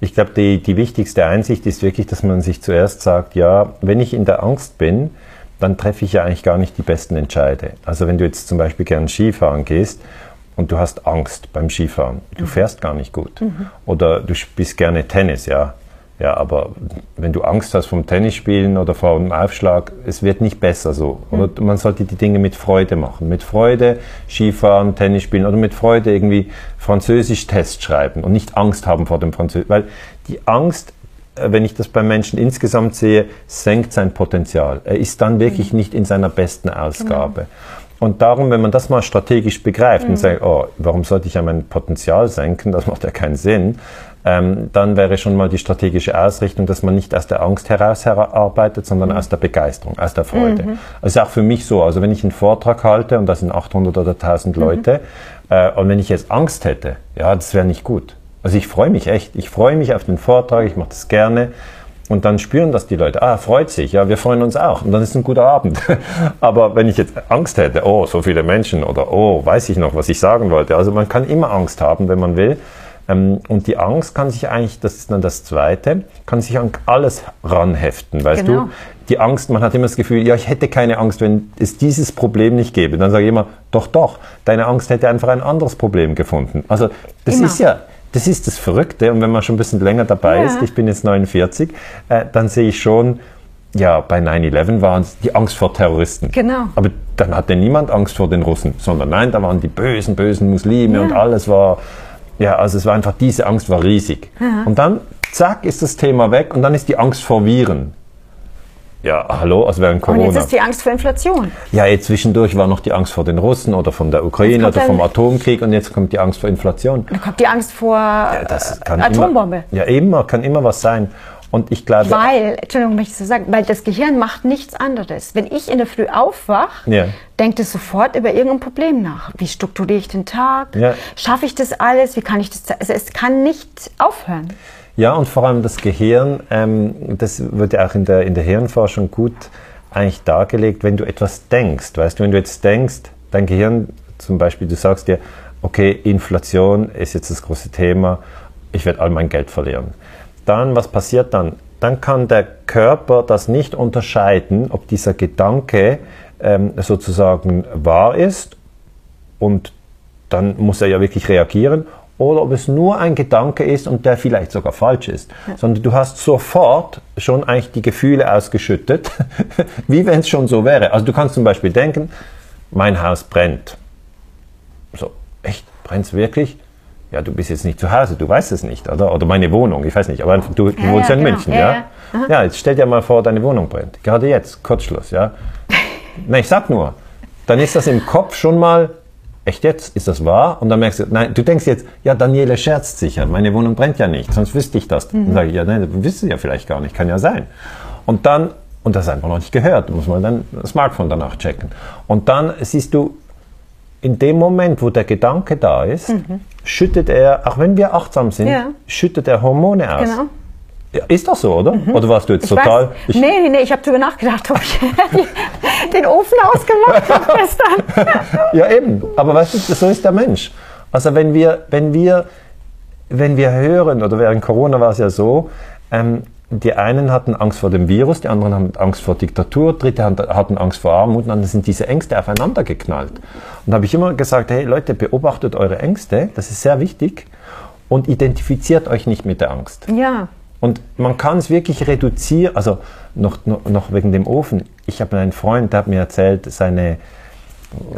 Ich glaube, die, die wichtigste Einsicht ist wirklich, dass man sich zuerst sagt, ja, wenn ich in der Angst bin, dann treffe ich ja eigentlich gar nicht die besten Entscheide. Also wenn du jetzt zum Beispiel gern Skifahren gehst und du hast Angst beim Skifahren. Du mhm. fährst gar nicht gut. Mhm. Oder du spielst gerne Tennis, ja. Ja, aber wenn du Angst hast vom Tennisspielen oder vor einem Aufschlag, es wird nicht besser so. Mhm. Oder man sollte die Dinge mit Freude machen. Mit Freude Skifahren, Tennis spielen oder mit Freude irgendwie Französisch Test schreiben und nicht Angst haben vor dem Französisch. Weil die Angst, äh, wenn ich das beim Menschen insgesamt sehe, senkt sein Potenzial. Er ist dann wirklich mhm. nicht in seiner besten Ausgabe. Genau. Und darum, wenn man das mal strategisch begreift mhm. und sagt, oh, warum sollte ich ja mein Potenzial senken, das macht ja keinen Sinn, ähm, dann wäre schon mal die strategische Ausrichtung, dass man nicht aus der Angst heraus arbeitet, sondern mhm. aus der Begeisterung, aus der Freude. Mhm. Das ist auch für mich so. Also wenn ich einen Vortrag halte und das sind 800 oder 1000 mhm. Leute äh, und wenn ich jetzt Angst hätte, ja, das wäre nicht gut. Also ich freue mich echt. Ich freue mich auf den Vortrag, ich mache das gerne. Und dann spüren das die Leute. Ah, freut sich. Ja, wir freuen uns auch. Und dann ist es ein guter Abend. Aber wenn ich jetzt Angst hätte, oh, so viele Menschen oder oh, weiß ich noch, was ich sagen wollte. Also man kann immer Angst haben, wenn man will. Ähm, und die Angst kann sich eigentlich, das ist dann das Zweite, kann sich an alles ranheften. Weißt genau. du? Die Angst, man hat immer das Gefühl, ja, ich hätte keine Angst, wenn es dieses Problem nicht gäbe. Dann sage ich immer, doch, doch, deine Angst hätte einfach ein anderes Problem gefunden. Also das immer. ist ja, das ist das Verrückte. Und wenn man schon ein bisschen länger dabei ja. ist, ich bin jetzt 49, äh, dann sehe ich schon, ja, bei 9-11 waren es die Angst vor Terroristen. Genau. Aber dann hatte niemand Angst vor den Russen, sondern nein, da waren die bösen, bösen Muslime ja. und alles war, ja, also es war einfach, diese Angst war riesig. Ja. Und dann, zack, ist das Thema weg und dann ist die Angst vor Viren. Ja, hallo, also während Corona. Und jetzt ist die Angst vor Inflation. Ja, jetzt zwischendurch war noch die Angst vor den Russen oder von der Ukraine oder vom Atomkrieg und jetzt kommt die Angst vor Inflation. Dann kommt die Angst vor ja, Atombombe. Immer, ja, immer, kann immer was sein. Und ich glaube. Weil, Entschuldigung, möchte ich so sagen, weil das Gehirn macht nichts anderes. Wenn ich in der Früh aufwache, ja. denkt es sofort über irgendein Problem nach. Wie strukturiere ich den Tag? Ja. Schaffe ich das alles? Wie kann ich das? Also es kann nicht aufhören. Ja, und vor allem das Gehirn, ähm, das wird ja auch in der, in der Hirnforschung gut eigentlich dargelegt, wenn du etwas denkst. Weißt du, wenn du jetzt denkst, dein Gehirn zum Beispiel, du sagst dir, okay, Inflation ist jetzt das große Thema, ich werde all mein Geld verlieren. Dann, was passiert dann? Dann kann der Körper das nicht unterscheiden, ob dieser Gedanke ähm, sozusagen wahr ist und dann muss er ja wirklich reagieren oder ob es nur ein Gedanke ist und der vielleicht sogar falsch ist, ja. sondern du hast sofort schon eigentlich die Gefühle ausgeschüttet, wie wenn es schon so wäre. Also du kannst zum Beispiel denken, mein Haus brennt. So, echt, brennt es wirklich? Ja, du bist jetzt nicht zu Hause, du weißt es nicht, oder? Oder meine Wohnung, ich weiß nicht, aber du, du ja, wohnst ja, in genau. München, ja? Ja, ja. jetzt stell dir mal vor, deine Wohnung brennt. Gerade jetzt, Kurzschluss, ja? Nein, ich sag nur, dann ist das im Kopf schon mal echt jetzt? Ist das wahr? Und dann merkst du, nein, du denkst jetzt, ja, Daniele scherzt sicher, meine Wohnung brennt ja nicht, sonst wüsste ich das. Mhm. Dann sage ich, ja, nein, das wüsste ja vielleicht gar nicht, kann ja sein. Und dann, und das einfach noch nicht gehört, muss man dann das Smartphone danach checken. Und dann siehst du, in dem Moment, wo der Gedanke da ist, mhm. schüttet er, auch wenn wir achtsam sind, ja. schüttet er Hormone aus. Genau. Ja, ist das so, oder? Mhm. Oder warst du jetzt ich total. Weiß, ich nee, nee, ich habe darüber nachgedacht, ob ich den Ofen ausgemacht habe gestern. ja, eben. Aber weißt du, so ist der Mensch. Also, wenn wir, wenn wir, wenn wir hören, oder während Corona war es ja so, ähm, die einen hatten Angst vor dem Virus, die anderen hatten Angst vor Diktatur, dritte hatten Angst vor Armut, und dann sind diese Ängste aufeinander geknallt. Und da habe ich immer gesagt, hey Leute, beobachtet eure Ängste, das ist sehr wichtig, und identifiziert euch nicht mit der Angst. Ja. Und man kann es wirklich reduzieren, also noch, noch, noch wegen dem Ofen. Ich habe einen Freund, der hat mir erzählt, seine,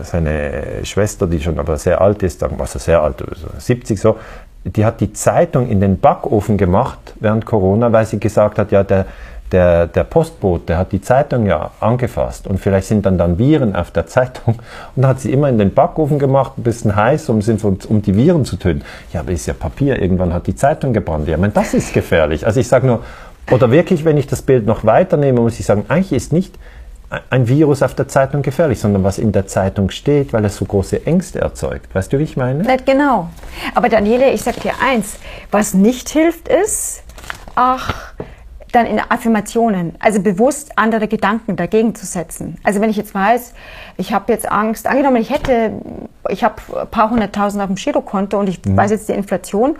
seine Schwester, die schon aber sehr alt ist, also sehr alt, 70 so, die hat die Zeitung in den Backofen gemacht während Corona, weil sie gesagt hat, ja, der, der, der Postbote hat die Zeitung ja angefasst und vielleicht sind dann dann Viren auf der Zeitung und hat sie immer in den Backofen gemacht, ein bisschen heiß, um, um die Viren zu töten. Ja, aber ist ja Papier, irgendwann hat die Zeitung gebrannt. Ja, ich meine, das ist gefährlich. Also ich sage nur, oder wirklich, wenn ich das Bild noch weiternehme, muss ich sagen, eigentlich ist nicht ein Virus auf der Zeitung gefährlich, sondern was in der Zeitung steht, weil es so große Ängste erzeugt. Weißt du, wie ich meine? Genau. Aber Daniele, ich sag dir eins, was nicht hilft ist, ach, dann in Affirmationen, also bewusst andere Gedanken dagegen zu setzen. Also wenn ich jetzt weiß, ich habe jetzt Angst, angenommen, ich hätte, ich habe ein paar hunderttausend auf dem Girokonto und ich mhm. weiß jetzt die Inflation,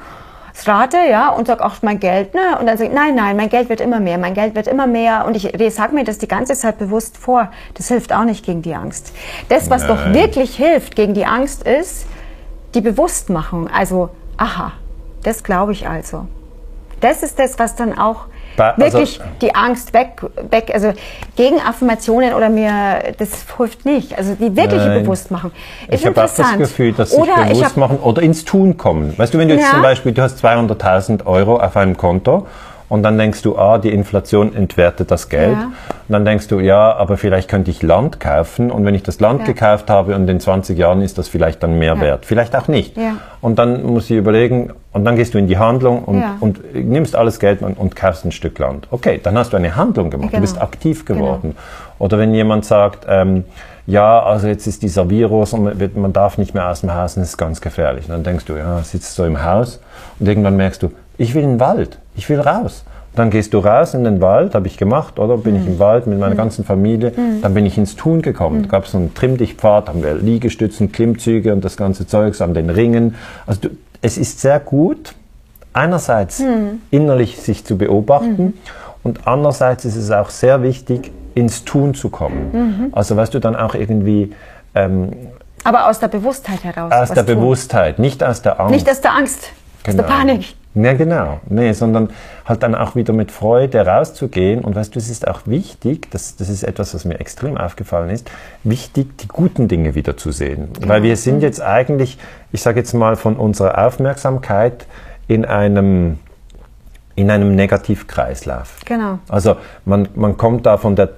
rate, ja, und sag auch mein Geld, ne, und dann sage ich, nein, nein, mein Geld wird immer mehr, mein Geld wird immer mehr und ich sage mir das die ganze Zeit bewusst vor. Das hilft auch nicht gegen die Angst. Das, was nein. doch wirklich hilft gegen die Angst, ist die Bewusstmachung. Also, aha, das glaube ich also. Das ist das, was dann auch also, wirklich die Angst weg, weg, also gegen Affirmationen oder mir, das hilft nicht. Also die wirkliche Nein. Bewusstmachen. Ist ich habe auch das Gefühl, dass sie bewusst hab, machen oder ins Tun kommen. Weißt du, wenn du jetzt ja. zum Beispiel, du hast 200.000 Euro auf einem Konto und dann denkst du, ah, die Inflation entwertet das Geld. Ja. Und dann denkst du, ja, aber vielleicht könnte ich Land kaufen und wenn ich das Land ja. gekauft habe und in 20 Jahren ist das vielleicht dann mehr ja. wert. Vielleicht auch nicht. Und dann muss ich überlegen, und dann gehst du in die Handlung und, und nimmst alles Geld und, und, kaufst ein Stück Land. Okay, dann hast du eine Handlung gemacht, genau. du bist aktiv genau. geworden. Genau. Oder wenn jemand sagt, ähm, ja, also jetzt ist dieser Virus und man darf nicht mehr aus dem Haus und das ist ganz gefährlich. Und dann denkst du, ja, sitzt du im Haus und irgendwann merkst du, ich will in den Wald, ich will raus. Dann gehst du raus in den Wald, habe ich gemacht, oder? Bin mhm. ich im Wald mit meiner mhm. ganzen Familie. Mhm. Dann bin ich ins Tun gekommen. Mhm. Da gab es einen Trimm-Dich-Pfad, haben wir Liegestützen, Klimmzüge und das ganze Zeugs an den Ringen. Also du, es ist sehr gut, einerseits mhm. innerlich sich zu beobachten und andererseits ist es auch sehr wichtig, ins Tun zu kommen. Mhm. Also weißt du, dann auch irgendwie... Ähm, aber aus der Bewusstheit heraus. Aus der tun. Bewusstheit, nicht aus der Angst. Nicht aus der Angst, genau. aus der Panik. Ja, genau. Nee, sondern halt dann auch wieder mit Freude rauszugehen. Und weißt du, es ist auch wichtig, das, das ist etwas, was mir extrem aufgefallen ist, wichtig, die guten Dinge wieder zu sehen. Ja. Weil wir sind jetzt eigentlich, ich sage jetzt mal, von unserer Aufmerksamkeit in einem, in einem Negativkreislauf. Genau. Also man, man kommt da von der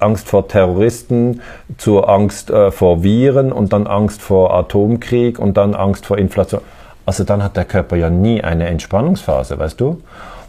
Angst vor Terroristen zur Angst äh, vor Viren und dann Angst vor Atomkrieg und dann Angst vor Inflation. Also dann hat der Körper ja nie eine Entspannungsphase, weißt du?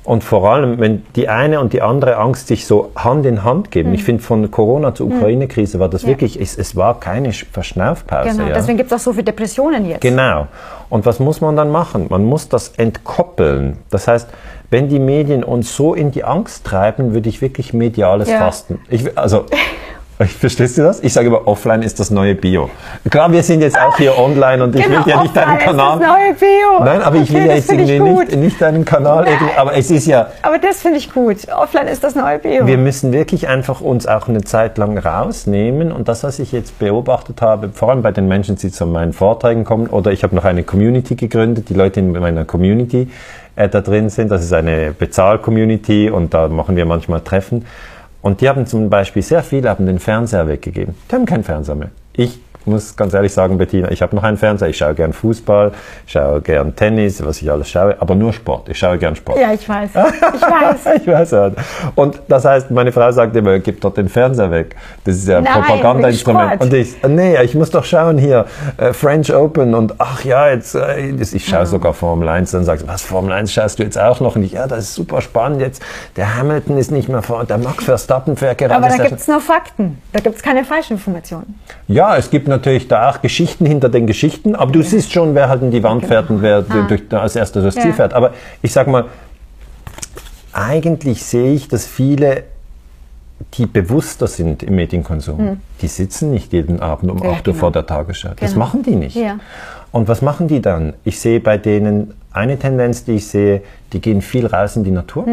Und vor allem, wenn die eine und die andere Angst sich so Hand in Hand geben. Mhm. Ich finde, von Corona zur hm. Ukraine-Krise war das ja. wirklich, es, es, war keine Verschnaufpause. Genau, ja. deswegen gibt es auch so viele Depressionen jetzt. Genau. Und was muss man dann machen? Man muss das entkoppeln. Das heißt, wenn die Medien uns so in die Angst treiben, würde ich wirklich mediales ja. Fasten. Ich, also Verstehst du das? Ich sage immer, offline ist das neue Bio. Klar, wir sind jetzt auch hier online und ich Genau, will ja nicht deinen offline ist Kanal. das neue Bio. Nein, aber ich will Okay, ja jetzt irgendwie nicht, nicht deinen Kanal aber es ist ja, Aber das finde ich gut. Offline ist das neue Bio. wir müssen wirklich einfach uns auch eine Zeit lang rausnehmen und das, was ich jetzt beobachtet habe, vor allem bei den Menschen, die zu meinen Vorträgen kommen oder ich habe noch eine Community gegründet, die Leute in meiner Community äh, da drin sind, das ist eine Bezahl-Community und da machen wir manchmal Treffen und die haben zum Beispiel sehr viele haben den Fernseher weggegeben. Die haben keinen Fernseher mehr. Ich muss ganz ehrlich sagen, Bettina, ich habe noch einen Fernseher, ich schaue gern Fußball, schaue gern Tennis, was ich alles schaue, aber nur Sport. Ich schaue gern Sport. ja, ich weiß. Ich weiß. Ich weiß ja. Und das heißt, meine Frau sagt immer, gib doch den Fernseher weg. Das ist ja ein Propagandainstrument. Und ich, nee, ich muss doch schauen hier, äh, French Open und ach ja, jetzt, äh, ich schaue sogar Formel 1. Dann sagst du, was, Formel 1 schaust du jetzt auch noch? Und ich, ja, das ist super spannend jetzt. Der Hamilton ist nicht mehr vor, der Max Verstappen fährt gerade. Aber da gibt es nur Fakten. Da gibt es keine Falschinformationen. ja, es gibt natürlich da auch Geschichten hinter den Geschichten, aber du siehst schon, wer halt in die Wand fährt und wer durch, als erster durchs Ziel Ja. fährt. Aber ich sag mal, eigentlich sehe ich, dass viele, die bewusster sind im Medienkonsum, die sitzen nicht jeden Abend um. Ja, 8 Uhr genau. vor der Tagesschau. Das Genau. machen die nicht. Ja. Und was machen die dann? Ich sehe bei denen eine Tendenz, die ich sehe, die gehen viel raus in die Natur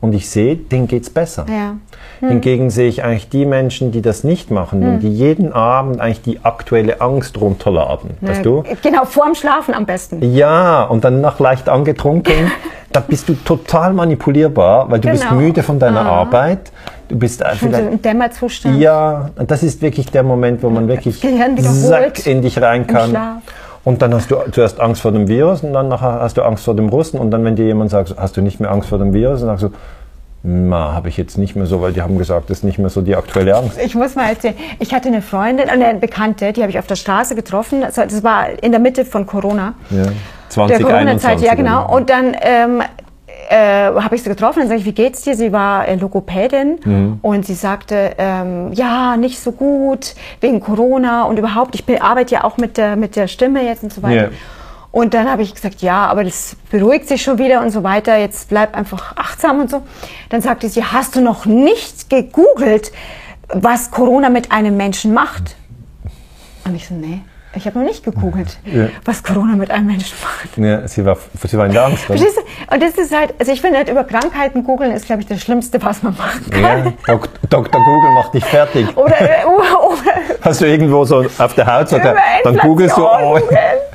und ich sehe, denen geht's besser. Hm. Ja. Hm. Hingegen sehe ich eigentlich die Menschen, die das nicht machen und die jeden Abend eigentlich die aktuelle Angst runterladen. Weißt du? Genau, vorm Schlafen am besten. Ja, und dann noch leicht angetrunken, da bist du total manipulierbar, weil du bist Genau. müde von deiner Ah. Arbeit. Du bist äh, vielleicht im Dämmerzustand. ja, und das ist wirklich der Moment, wo man wirklich zack in dich rein kann. Und dann hast du zuerst Angst vor dem Virus und dann nachher hast du Angst vor dem Russen und dann, wenn dir jemand sagt, hast du nicht mehr Angst vor dem Virus, dann sagst du, na, habe ich jetzt nicht mehr so, weil die haben gesagt, das ist nicht mehr so die aktuelle Angst. Ich muss mal erzählen, ich hatte eine Freundin, eine Bekannte, die habe ich auf der Straße getroffen. Das war in der Mitte von Corona. Ja. Der 2021. Corona-Zeit, ja genau. Und dann ähm, äh, habe ich sie getroffen, dann sage ich, wie geht's dir? Sie war äh, Logopädin Mhm. und sie sagte, ähm, ja, nicht so gut wegen Corona und überhaupt, ich bin, arbeite ja auch mit der, mit der Stimme jetzt und so weiter. Ja. Und dann habe ich gesagt, ja, aber das beruhigt sich schon wieder und so weiter, jetzt bleib einfach achtsam und so. Dann sagte sie, hast du noch nicht gegoogelt, was Corona mit einem Menschen macht? Und ich so, nee, ich habe noch nicht gegoogelt, Ja. was Corona mit einem Menschen macht. Ja, sie, war, sie war in der Angst. Verstehst du? Und das ist halt, also ich finde halt über Krankheiten googeln ist, glaube ich, das Schlimmste, was man machen kann. Ja, Dok Dr. Google macht dich fertig. Oder, äh, oder, oder Hast du irgendwo so auf der Haut, so dann googelst du, oh.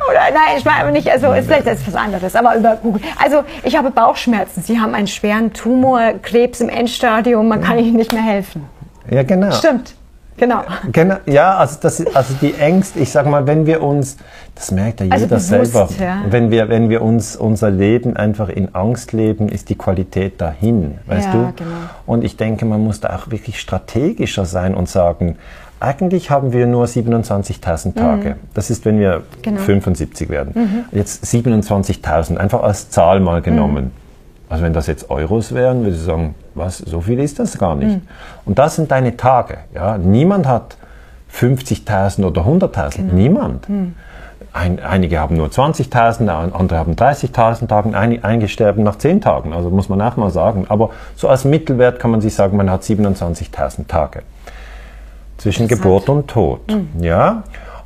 Oder nein, ich meine nicht, also ist vielleicht ist was anderes, aber über Google. Also ich habe Bauchschmerzen. Sie haben einen schweren Tumor, Krebs im Endstadium, man kann ihnen nicht mehr helfen. ja genau. Stimmt. Genau. Genau, ja, also, das, ist- also die Ängste, ich sag mal, wenn wir uns, das merkt ja Also jeder bewusst, selber, ja. wenn, wir, wenn wir uns unser Leben einfach in Angst leben, ist die Qualität dahin, weißt Ja, du? genau. Und ich denke, man muss da auch wirklich strategischer sein und sagen, eigentlich haben wir nur 27.000 Tage. Das ist, wenn wir Mhm. Genau. Mhm. 75 werden. Jetzt 27.000, einfach als Zahl mal genommen. Also wenn das jetzt Euros wären, würde ich sagen, was, so viel ist das gar nicht. Und das sind deine Tage. Ja? Niemand hat 50.000 oder 100.000. Niemand. Ein, einige haben nur 20.000, andere haben 30.000 Tagen, ein- einige sterben nach 10 Tagen. Also muss man auch mal sagen. Aber so als Mittelwert kann man sich sagen, man hat 27.000 Tage zwischen Geburt und Tod. Ja?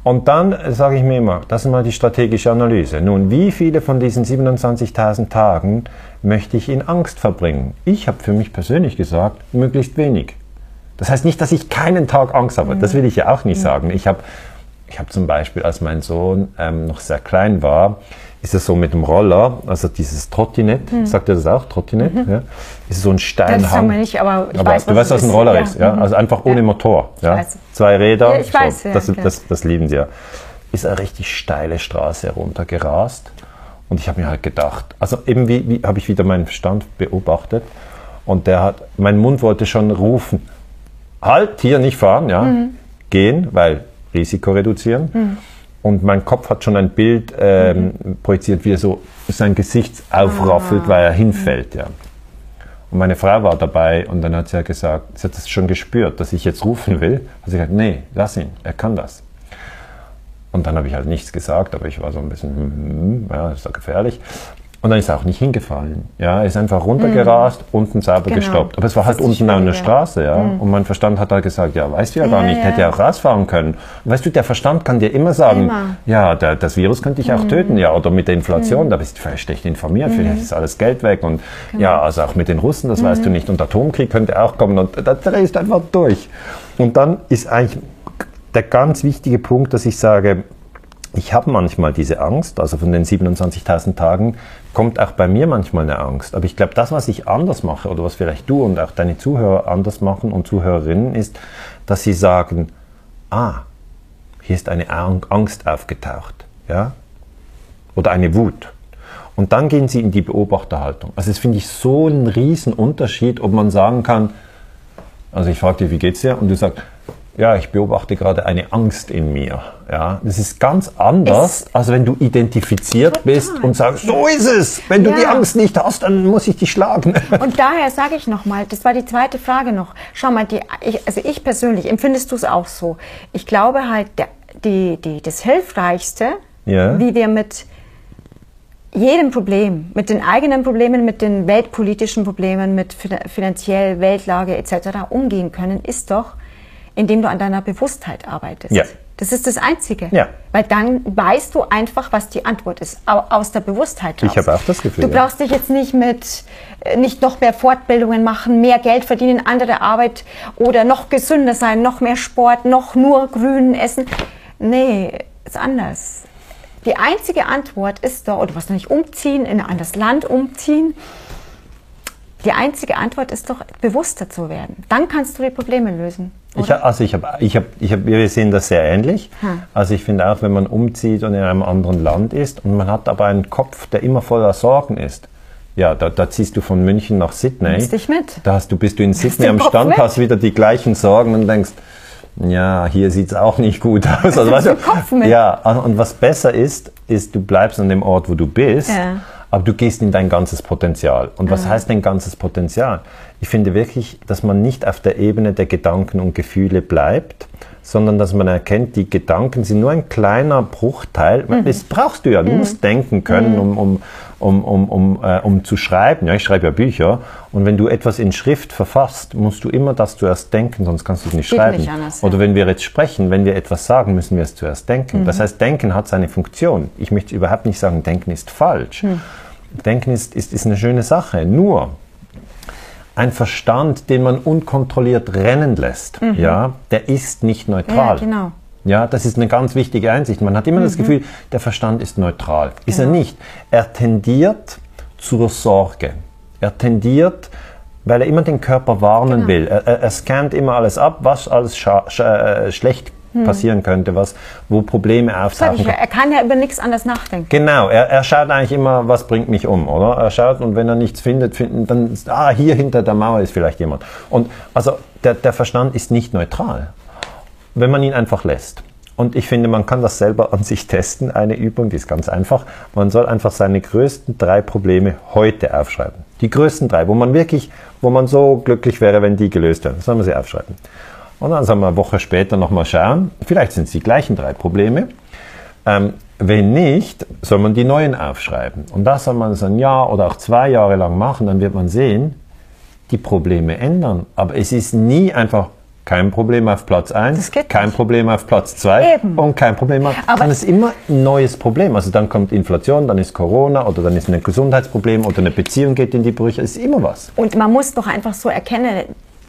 Und dann sage ich mir immer, das ist mal die strategische Analyse. Nun, wie viele von diesen 27.000 Tagen möchte ich in Angst verbringen? Ich habe für mich persönlich gesagt, möglichst wenig. Das heißt nicht, dass ich keinen Tag Angst habe. Das will ich ja auch nicht sagen. Ich habe ich hab zum Beispiel, als mein Sohn ähm, noch sehr klein war, ist es so mit dem Roller, also dieses Trottinett, sagt ihr das auch, Trottinett? Ja? Ist so ein Steinhang. Das sagen wir nicht, aber ich Aber weiß, du was weißt, es was ein. Roller Ja. ist, ja? Mhm. Also einfach ohne Ja. Motor. Ja? weiß. Zwei Räder. Ich weiß, ja, das, klar. das, das lieben sie ja. Ist eine richtig steile Straße runtergerast. Und ich habe mir halt gedacht, also eben wie, wie habe ich wieder meinen Verstand beobachtet. Und der hat, mein Mund wollte schon rufen, halt, hier nicht fahren, ja, Mhm. gehen, weil Risiko reduzieren. Und mein Kopf hat schon ein Bild ähm, Mhm. projiziert, wie er so sein Gesicht aufraffelt, Ah. weil er hinfällt, ja. Und meine Frau war dabei und dann hat sie ja gesagt, sie hat das schon gespürt, dass ich jetzt rufen will. Hat sie gesagt, nee, lass ihn, er kann das. Und dann habe ich halt nichts gesagt, aber ich war so ein bisschen, hm, hm, ja, das ist doch gefährlich. Und dann ist er auch nicht hingefallen. Ja, er ist einfach runtergerast, unten sauber Genau. gestoppt. Aber es war Das halt unten an der. Straße, ja. Und mein Verstand hat halt gesagt, ja, weißt du ja gar Ja, nicht, ja. hätte ja auch rausfahren können. Und weißt du, der Verstand kann dir immer sagen, Immer. Mhm. ja, der, das Virus könnte dich auch töten, ja, oder mit der Inflation, da bist du vielleicht schlecht informiert, vielleicht ist alles Geld weg und Genau. ja, also auch mit den Russen, das Mhm. weißt du nicht. Und Atomkrieg könnte auch kommen und da drehst du einfach durch. Und dann ist eigentlich der ganz wichtige Punkt, dass ich sage, ich habe manchmal diese Angst, also von den 27.000 Tagen kommt auch bei mir manchmal eine Angst. Aber ich glaube, das, was ich anders mache oder was vielleicht du und auch deine Zuhörer anders machen und Zuhörerinnen, ist, dass sie sagen, ah, hier ist eine Ang- Angst aufgetaucht, ja, oder eine Wut. Und dann gehen sie in die Beobachterhaltung. Also das finde ich so einen riesen Unterschied, ob man sagen kann, also ich frage dich, wie geht's dir? Und du sagst, ja, ich beobachte gerade eine Angst in mir. Ja, das ist ganz anders, Es- als wenn du identifiziert bist und sagst, so ist es. Wenn du Ja. die Angst nicht hast, dann muss ich dich schlagen. Und daher sage ich nochmal, das war die zweite Frage noch. Schau mal, die, ich, also ich persönlich, empfindest du es auch so? Ich glaube halt, der, die, die, das Hilfreichste, Ja. wie wir mit jedem Problem, mit den eigenen Problemen, mit den weltpolitischen Problemen, mit fin- finanziell Weltlage etc. umgehen können, ist doch, indem du an deiner Bewusstheit arbeitest. Ja. Das ist das Einzige. Ja. Weil dann weißt du einfach, was die Antwort ist, au- aus der Bewusstheit Ich raus. habe auch das Gefühl, Du ja. brauchst dich jetzt nicht mit, äh, nicht noch mehr Fortbildungen machen, mehr Geld verdienen, andere Arbeit oder noch gesünder sein, noch mehr Sport, noch nur grün essen. Nee, ist anders. Die einzige Antwort ist doch, oder was nicht umziehen, in ein anderes Land umziehen. Die einzige Antwort ist doch, bewusster zu werden. Dann kannst du die Probleme lösen. Ich, also ich habe, ich hab, ich hab, wir sehen das sehr ähnlich. Hm. Also ich finde auch, wenn man umzieht und in einem anderen Land ist und man hat aber einen Kopf, der immer voller Sorgen ist. Ja, da, da ziehst du von München nach Sydney. Nimmst dich mit. Da hast du, bist du in Sydney am Kopf Stand, mit. hast wieder die gleichen Sorgen und denkst, ja, hier sieht's auch nicht gut aus. Also, weißt du, Kopf mit. Ja, und was besser ist, ist, du bleibst an dem Ort, wo du bist, Ja. Aber du gehst in dein ganzes Potenzial. Und was heißt dein ganzes Potenzial? Ich finde wirklich, dass man nicht auf der Ebene der Gedanken und Gefühle bleibt, sondern dass man erkennt, die Gedanken sind nur ein kleiner Bruchteil. Das brauchst du ja. Du musst denken können, um, um, um, um, um, äh, um zu schreiben. Ja, ich schreibe ja Bücher. Und wenn du etwas in Schrift verfasst, musst du immer das zuerst denken, sonst kannst du es nicht Geht schreiben. nicht anders, ja. Oder wenn wir jetzt sprechen, wenn wir etwas sagen, müssen wir es zuerst denken. Das heißt, Denken hat seine Funktion. Ich möchte überhaupt nicht sagen, Denken ist falsch. Denken ist, ist, ist eine schöne Sache. Nur ein Verstand, den man unkontrolliert rennen lässt, ja, der ist nicht neutral. Ja, genau. Ja, das ist eine ganz wichtige Einsicht. Man hat immer das Gefühl, der Verstand ist neutral. Ist er Genau. nicht. Er tendiert zur Sorge. Er tendiert, weil er immer den Körper warnen Genau. will. Er, er, er scannt immer alles ab, was alles äh, schlecht passieren könnte, was, wo Probleme auftauchen ja, er kann ja über nichts anderes nachdenken. Genau, er, er schaut eigentlich immer, was bringt mich um, oder? Er schaut und wenn er nichts findet, finden, dann, ist, ah, hier hinter der Mauer ist vielleicht jemand. Und also der, der Verstand ist nicht neutral, wenn man ihn einfach lässt. Und ich finde, man kann das selber an sich testen, eine Übung, die ist ganz einfach. Man soll einfach seine größten drei Probleme heute aufschreiben. Die größten drei, wo man wirklich, wo man so glücklich wäre, wenn die gelöst werden. Soll man sie aufschreiben. Und dann soll man eine Woche später nochmal schauen. Vielleicht sind es die gleichen drei Probleme. Ähm, wenn nicht, soll man die neuen aufschreiben. Und das soll man so ein Jahr oder auch zwei Jahre lang machen. Dann wird man sehen, die Probleme ändern. Aber es ist nie einfach kein Problem auf Platz 1, Das geht kein nicht. Problem auf Platz 2 Eben. und kein Problem auf... Aber- Dann ist immer ein neues Problem. Also dann kommt Inflation, dann ist Corona oder dann ist ein Gesundheitsproblem oder eine Beziehung geht in die Brüche. Es ist immer was. Und man muss doch einfach so erkennen,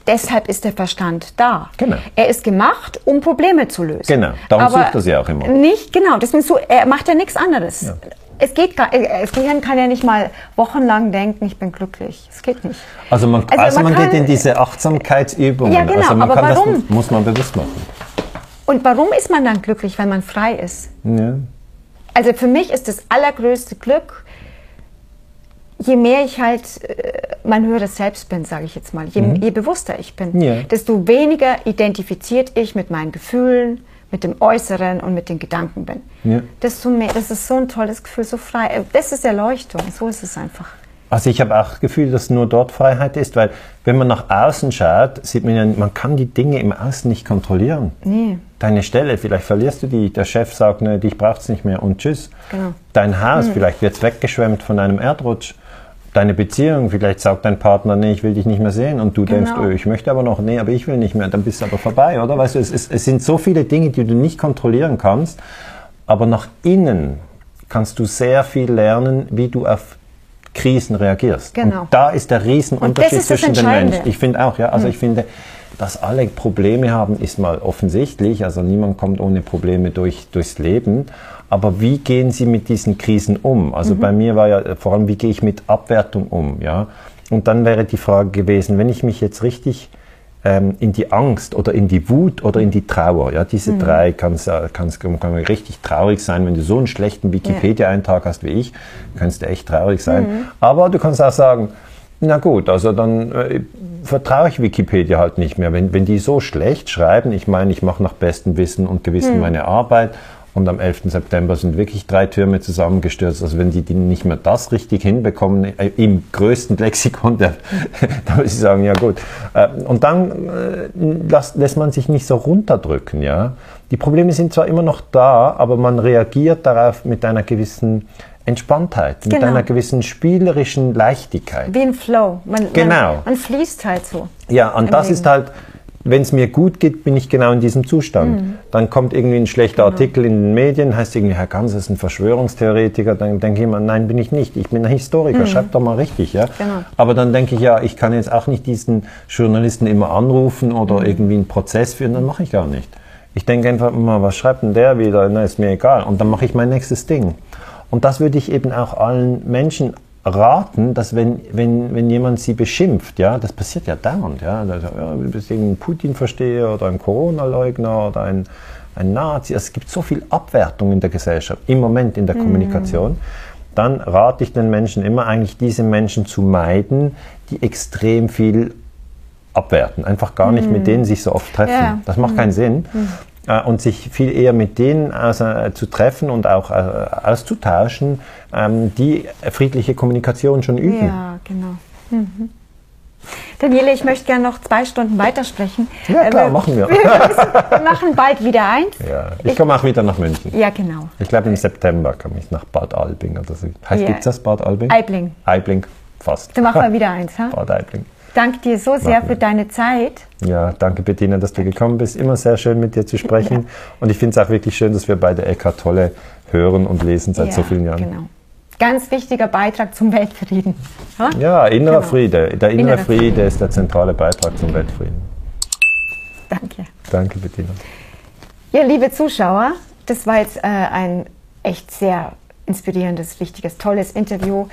deshalb ist der Verstand da. Genau. Er ist gemacht, um Probleme zu lösen. Genau. Darum Aber sucht er sie auch immer. Nicht, genau. Deswegen so, er macht ja nichts anderes. Es geht gar, äh, das Gehirn kann ja nicht mal wochenlang denken, ich bin glücklich. Es geht nicht. Also man, Also also man man, geht kann- in diese Achtsamkeitsübungen. Ja, genau, also man aber kann warum? Das, muss man bewusst machen. Und warum ist man dann glücklich, wenn man frei ist? Ja. Also für mich ist das allergrößte Glück, je mehr ich halt äh, mein höheres Selbst bin, sage ich jetzt mal, je, je bewusster ich bin, Mhm. Ja. desto weniger identifiziert ich mit meinen Gefühlen, mit dem Äußeren und mit den Gedanken bin. Ja. Desto mehr, das ist so ein tolles Gefühl, so frei. Äh, Das ist Erleuchtung, so ist es einfach. Also ich habe auch das Gefühl, dass nur dort Freiheit ist, weil wenn man nach außen schaut, sieht man ja, man kann die Dinge im Außen nicht kontrollieren. Nee. Deine Stelle, vielleicht verlierst du die, der Chef sagt, ne, dich braucht's nicht mehr und tschüss. Genau. Dein Haus, vielleicht wird's weggeschwemmt von einem Erdrutsch. Deine Beziehung, vielleicht sagt dein Partner, nee, ich will dich nicht mehr sehen und du Genau. denkst, oh, ich möchte aber noch, nee, aber ich will nicht mehr, dann bist du aber vorbei, oder? Weißt du, es, ist, es sind so viele Dinge, die du nicht kontrollieren kannst, aber nach innen kannst du sehr viel lernen, wie du auf Krisen reagierst. Genau. Und da ist der Riesenunterschied ist zwischen den. Menschen. Ich finde auch, ja, also ich finde, dass alle Probleme haben, ist mal offensichtlich. Also niemand kommt ohne Probleme durch, durchs Leben. Aber wie gehen Sie mit diesen Krisen um? Also bei mir war ja äh, vor allem, wie gehe ich mit Abwertung um? Ja? Und dann wäre die Frage gewesen, wenn ich mich jetzt richtig ähm, in die Angst oder in die Wut oder in die Trauer, ja, diese drei kann's, äh, kann's, kann man richtig traurig sein, wenn du so einen schlechten Wikipedia-Eintrag hast wie ich, kannst du echt traurig sein. Aber du kannst auch sagen, na gut, also dann äh, vertraue ich Wikipedia halt nicht mehr. Wenn, wenn die so schlecht schreiben, ich meine, ich mache nach bestem Wissen und Gewissen meine Arbeit und am 11. September sind wirklich drei Türme zusammengestürzt. Also wenn die, die nicht mehr das richtig hinbekommen, äh, im größten Lexikon, der, da muss ich sagen, ja gut. Äh, und dann äh, lässt, lässt man sich nicht so runterdrücken, ja. Die Probleme sind zwar immer noch da, aber man reagiert darauf mit einer gewissen Entspanntheit, mit Genau. einer gewissen spielerischen Leichtigkeit. Wie ein Flow. Man, Genau. Man, man fließt halt so. Ja, und das Leben. ist halt, wenn es mir gut geht, bin ich genau in diesem Zustand. Mhm. Dann kommt irgendwie ein schlechter Genau. Artikel in den Medien, heißt irgendwie, Herr Ganz ist ein Verschwörungstheoretiker. Dann denke ich immer, nein, bin ich nicht. Ich bin ein Historiker. Schreibt doch mal richtig, ja. Mhm. Genau. Aber dann denke ich, ja, ich kann jetzt auch nicht diesen Journalisten immer anrufen oder Mhm. irgendwie einen Prozess führen. Dann mache ich gar nicht. Ich denke einfach immer, was schreibt denn der wieder? Na, ist mir egal. Und dann mache ich mein nächstes Ding. Und das würde ich eben auch allen Menschen raten, dass wenn, wenn, wenn jemand sie beschimpft, ja, das passiert ja dauernd, ja, also, ja du bist irgendein Putin-Versteher oder ein Corona-Leugner oder ein, ein Nazi, es gibt so viel Abwertung in der Gesellschaft, im Moment in der Kommunikation, dann rate ich den Menschen immer eigentlich diese Menschen zu meiden, die extrem viel abwerten, einfach gar nicht mit denen sich so oft treffen. Ja. Das macht keinen Sinn. Äh, Und sich viel eher mit denen aus, äh, zu treffen und auch äh, auszutauschen, ähm, die friedliche Kommunikation schon üben. Ja, genau. Mhm. Daniele, ich möchte gerne noch zwei Stunden weitersprechen. Ja, klar, wir, machen wir. wir machen bald wieder eins. Ja, ich komme auch wieder nach München. Ja, genau. Ich glaube, im September komme ich nach Bad Albing. Oder so. Heißt, Ja. gibt's das Bad Albing? Aibling. Aibling, fast. Da machen wir wieder eins. Ha? Bad Aibling. Danke dir so sehr Machen für deine Zeit. Ja, danke Bettina, dass du gekommen bist. Immer sehr schön mit dir zu sprechen. Und ich finde es auch wirklich schön, dass wir beide Eckhart Tolle hören und lesen seit so vielen Jahren. Genau. Ganz wichtiger Beitrag zum Weltfrieden. Ha? Ja, innerer Genau. Friede. Der innere Innerer Friede, Friede. ist der zentrale Beitrag zum Weltfrieden. Danke. Danke, Bettina. Ja, liebe Zuschauer, das war jetzt äh, ein echt sehr inspirierendes, wichtiges, tolles Interview.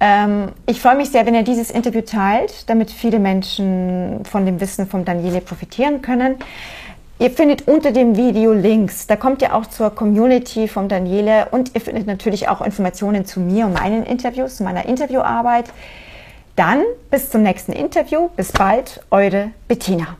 Ähm, ich freue mich sehr, wenn ihr dieses Interview teilt, damit viele Menschen von dem Wissen von Daniele profitieren können. Ihr findet unter dem Video Links. Da kommt ihr auch zur Community von Daniele und ihr findet natürlich auch Informationen zu mir und meinen Interviews, zu meiner Interviewarbeit. Dann bis zum nächsten Interview. Bis bald, eure Bettina.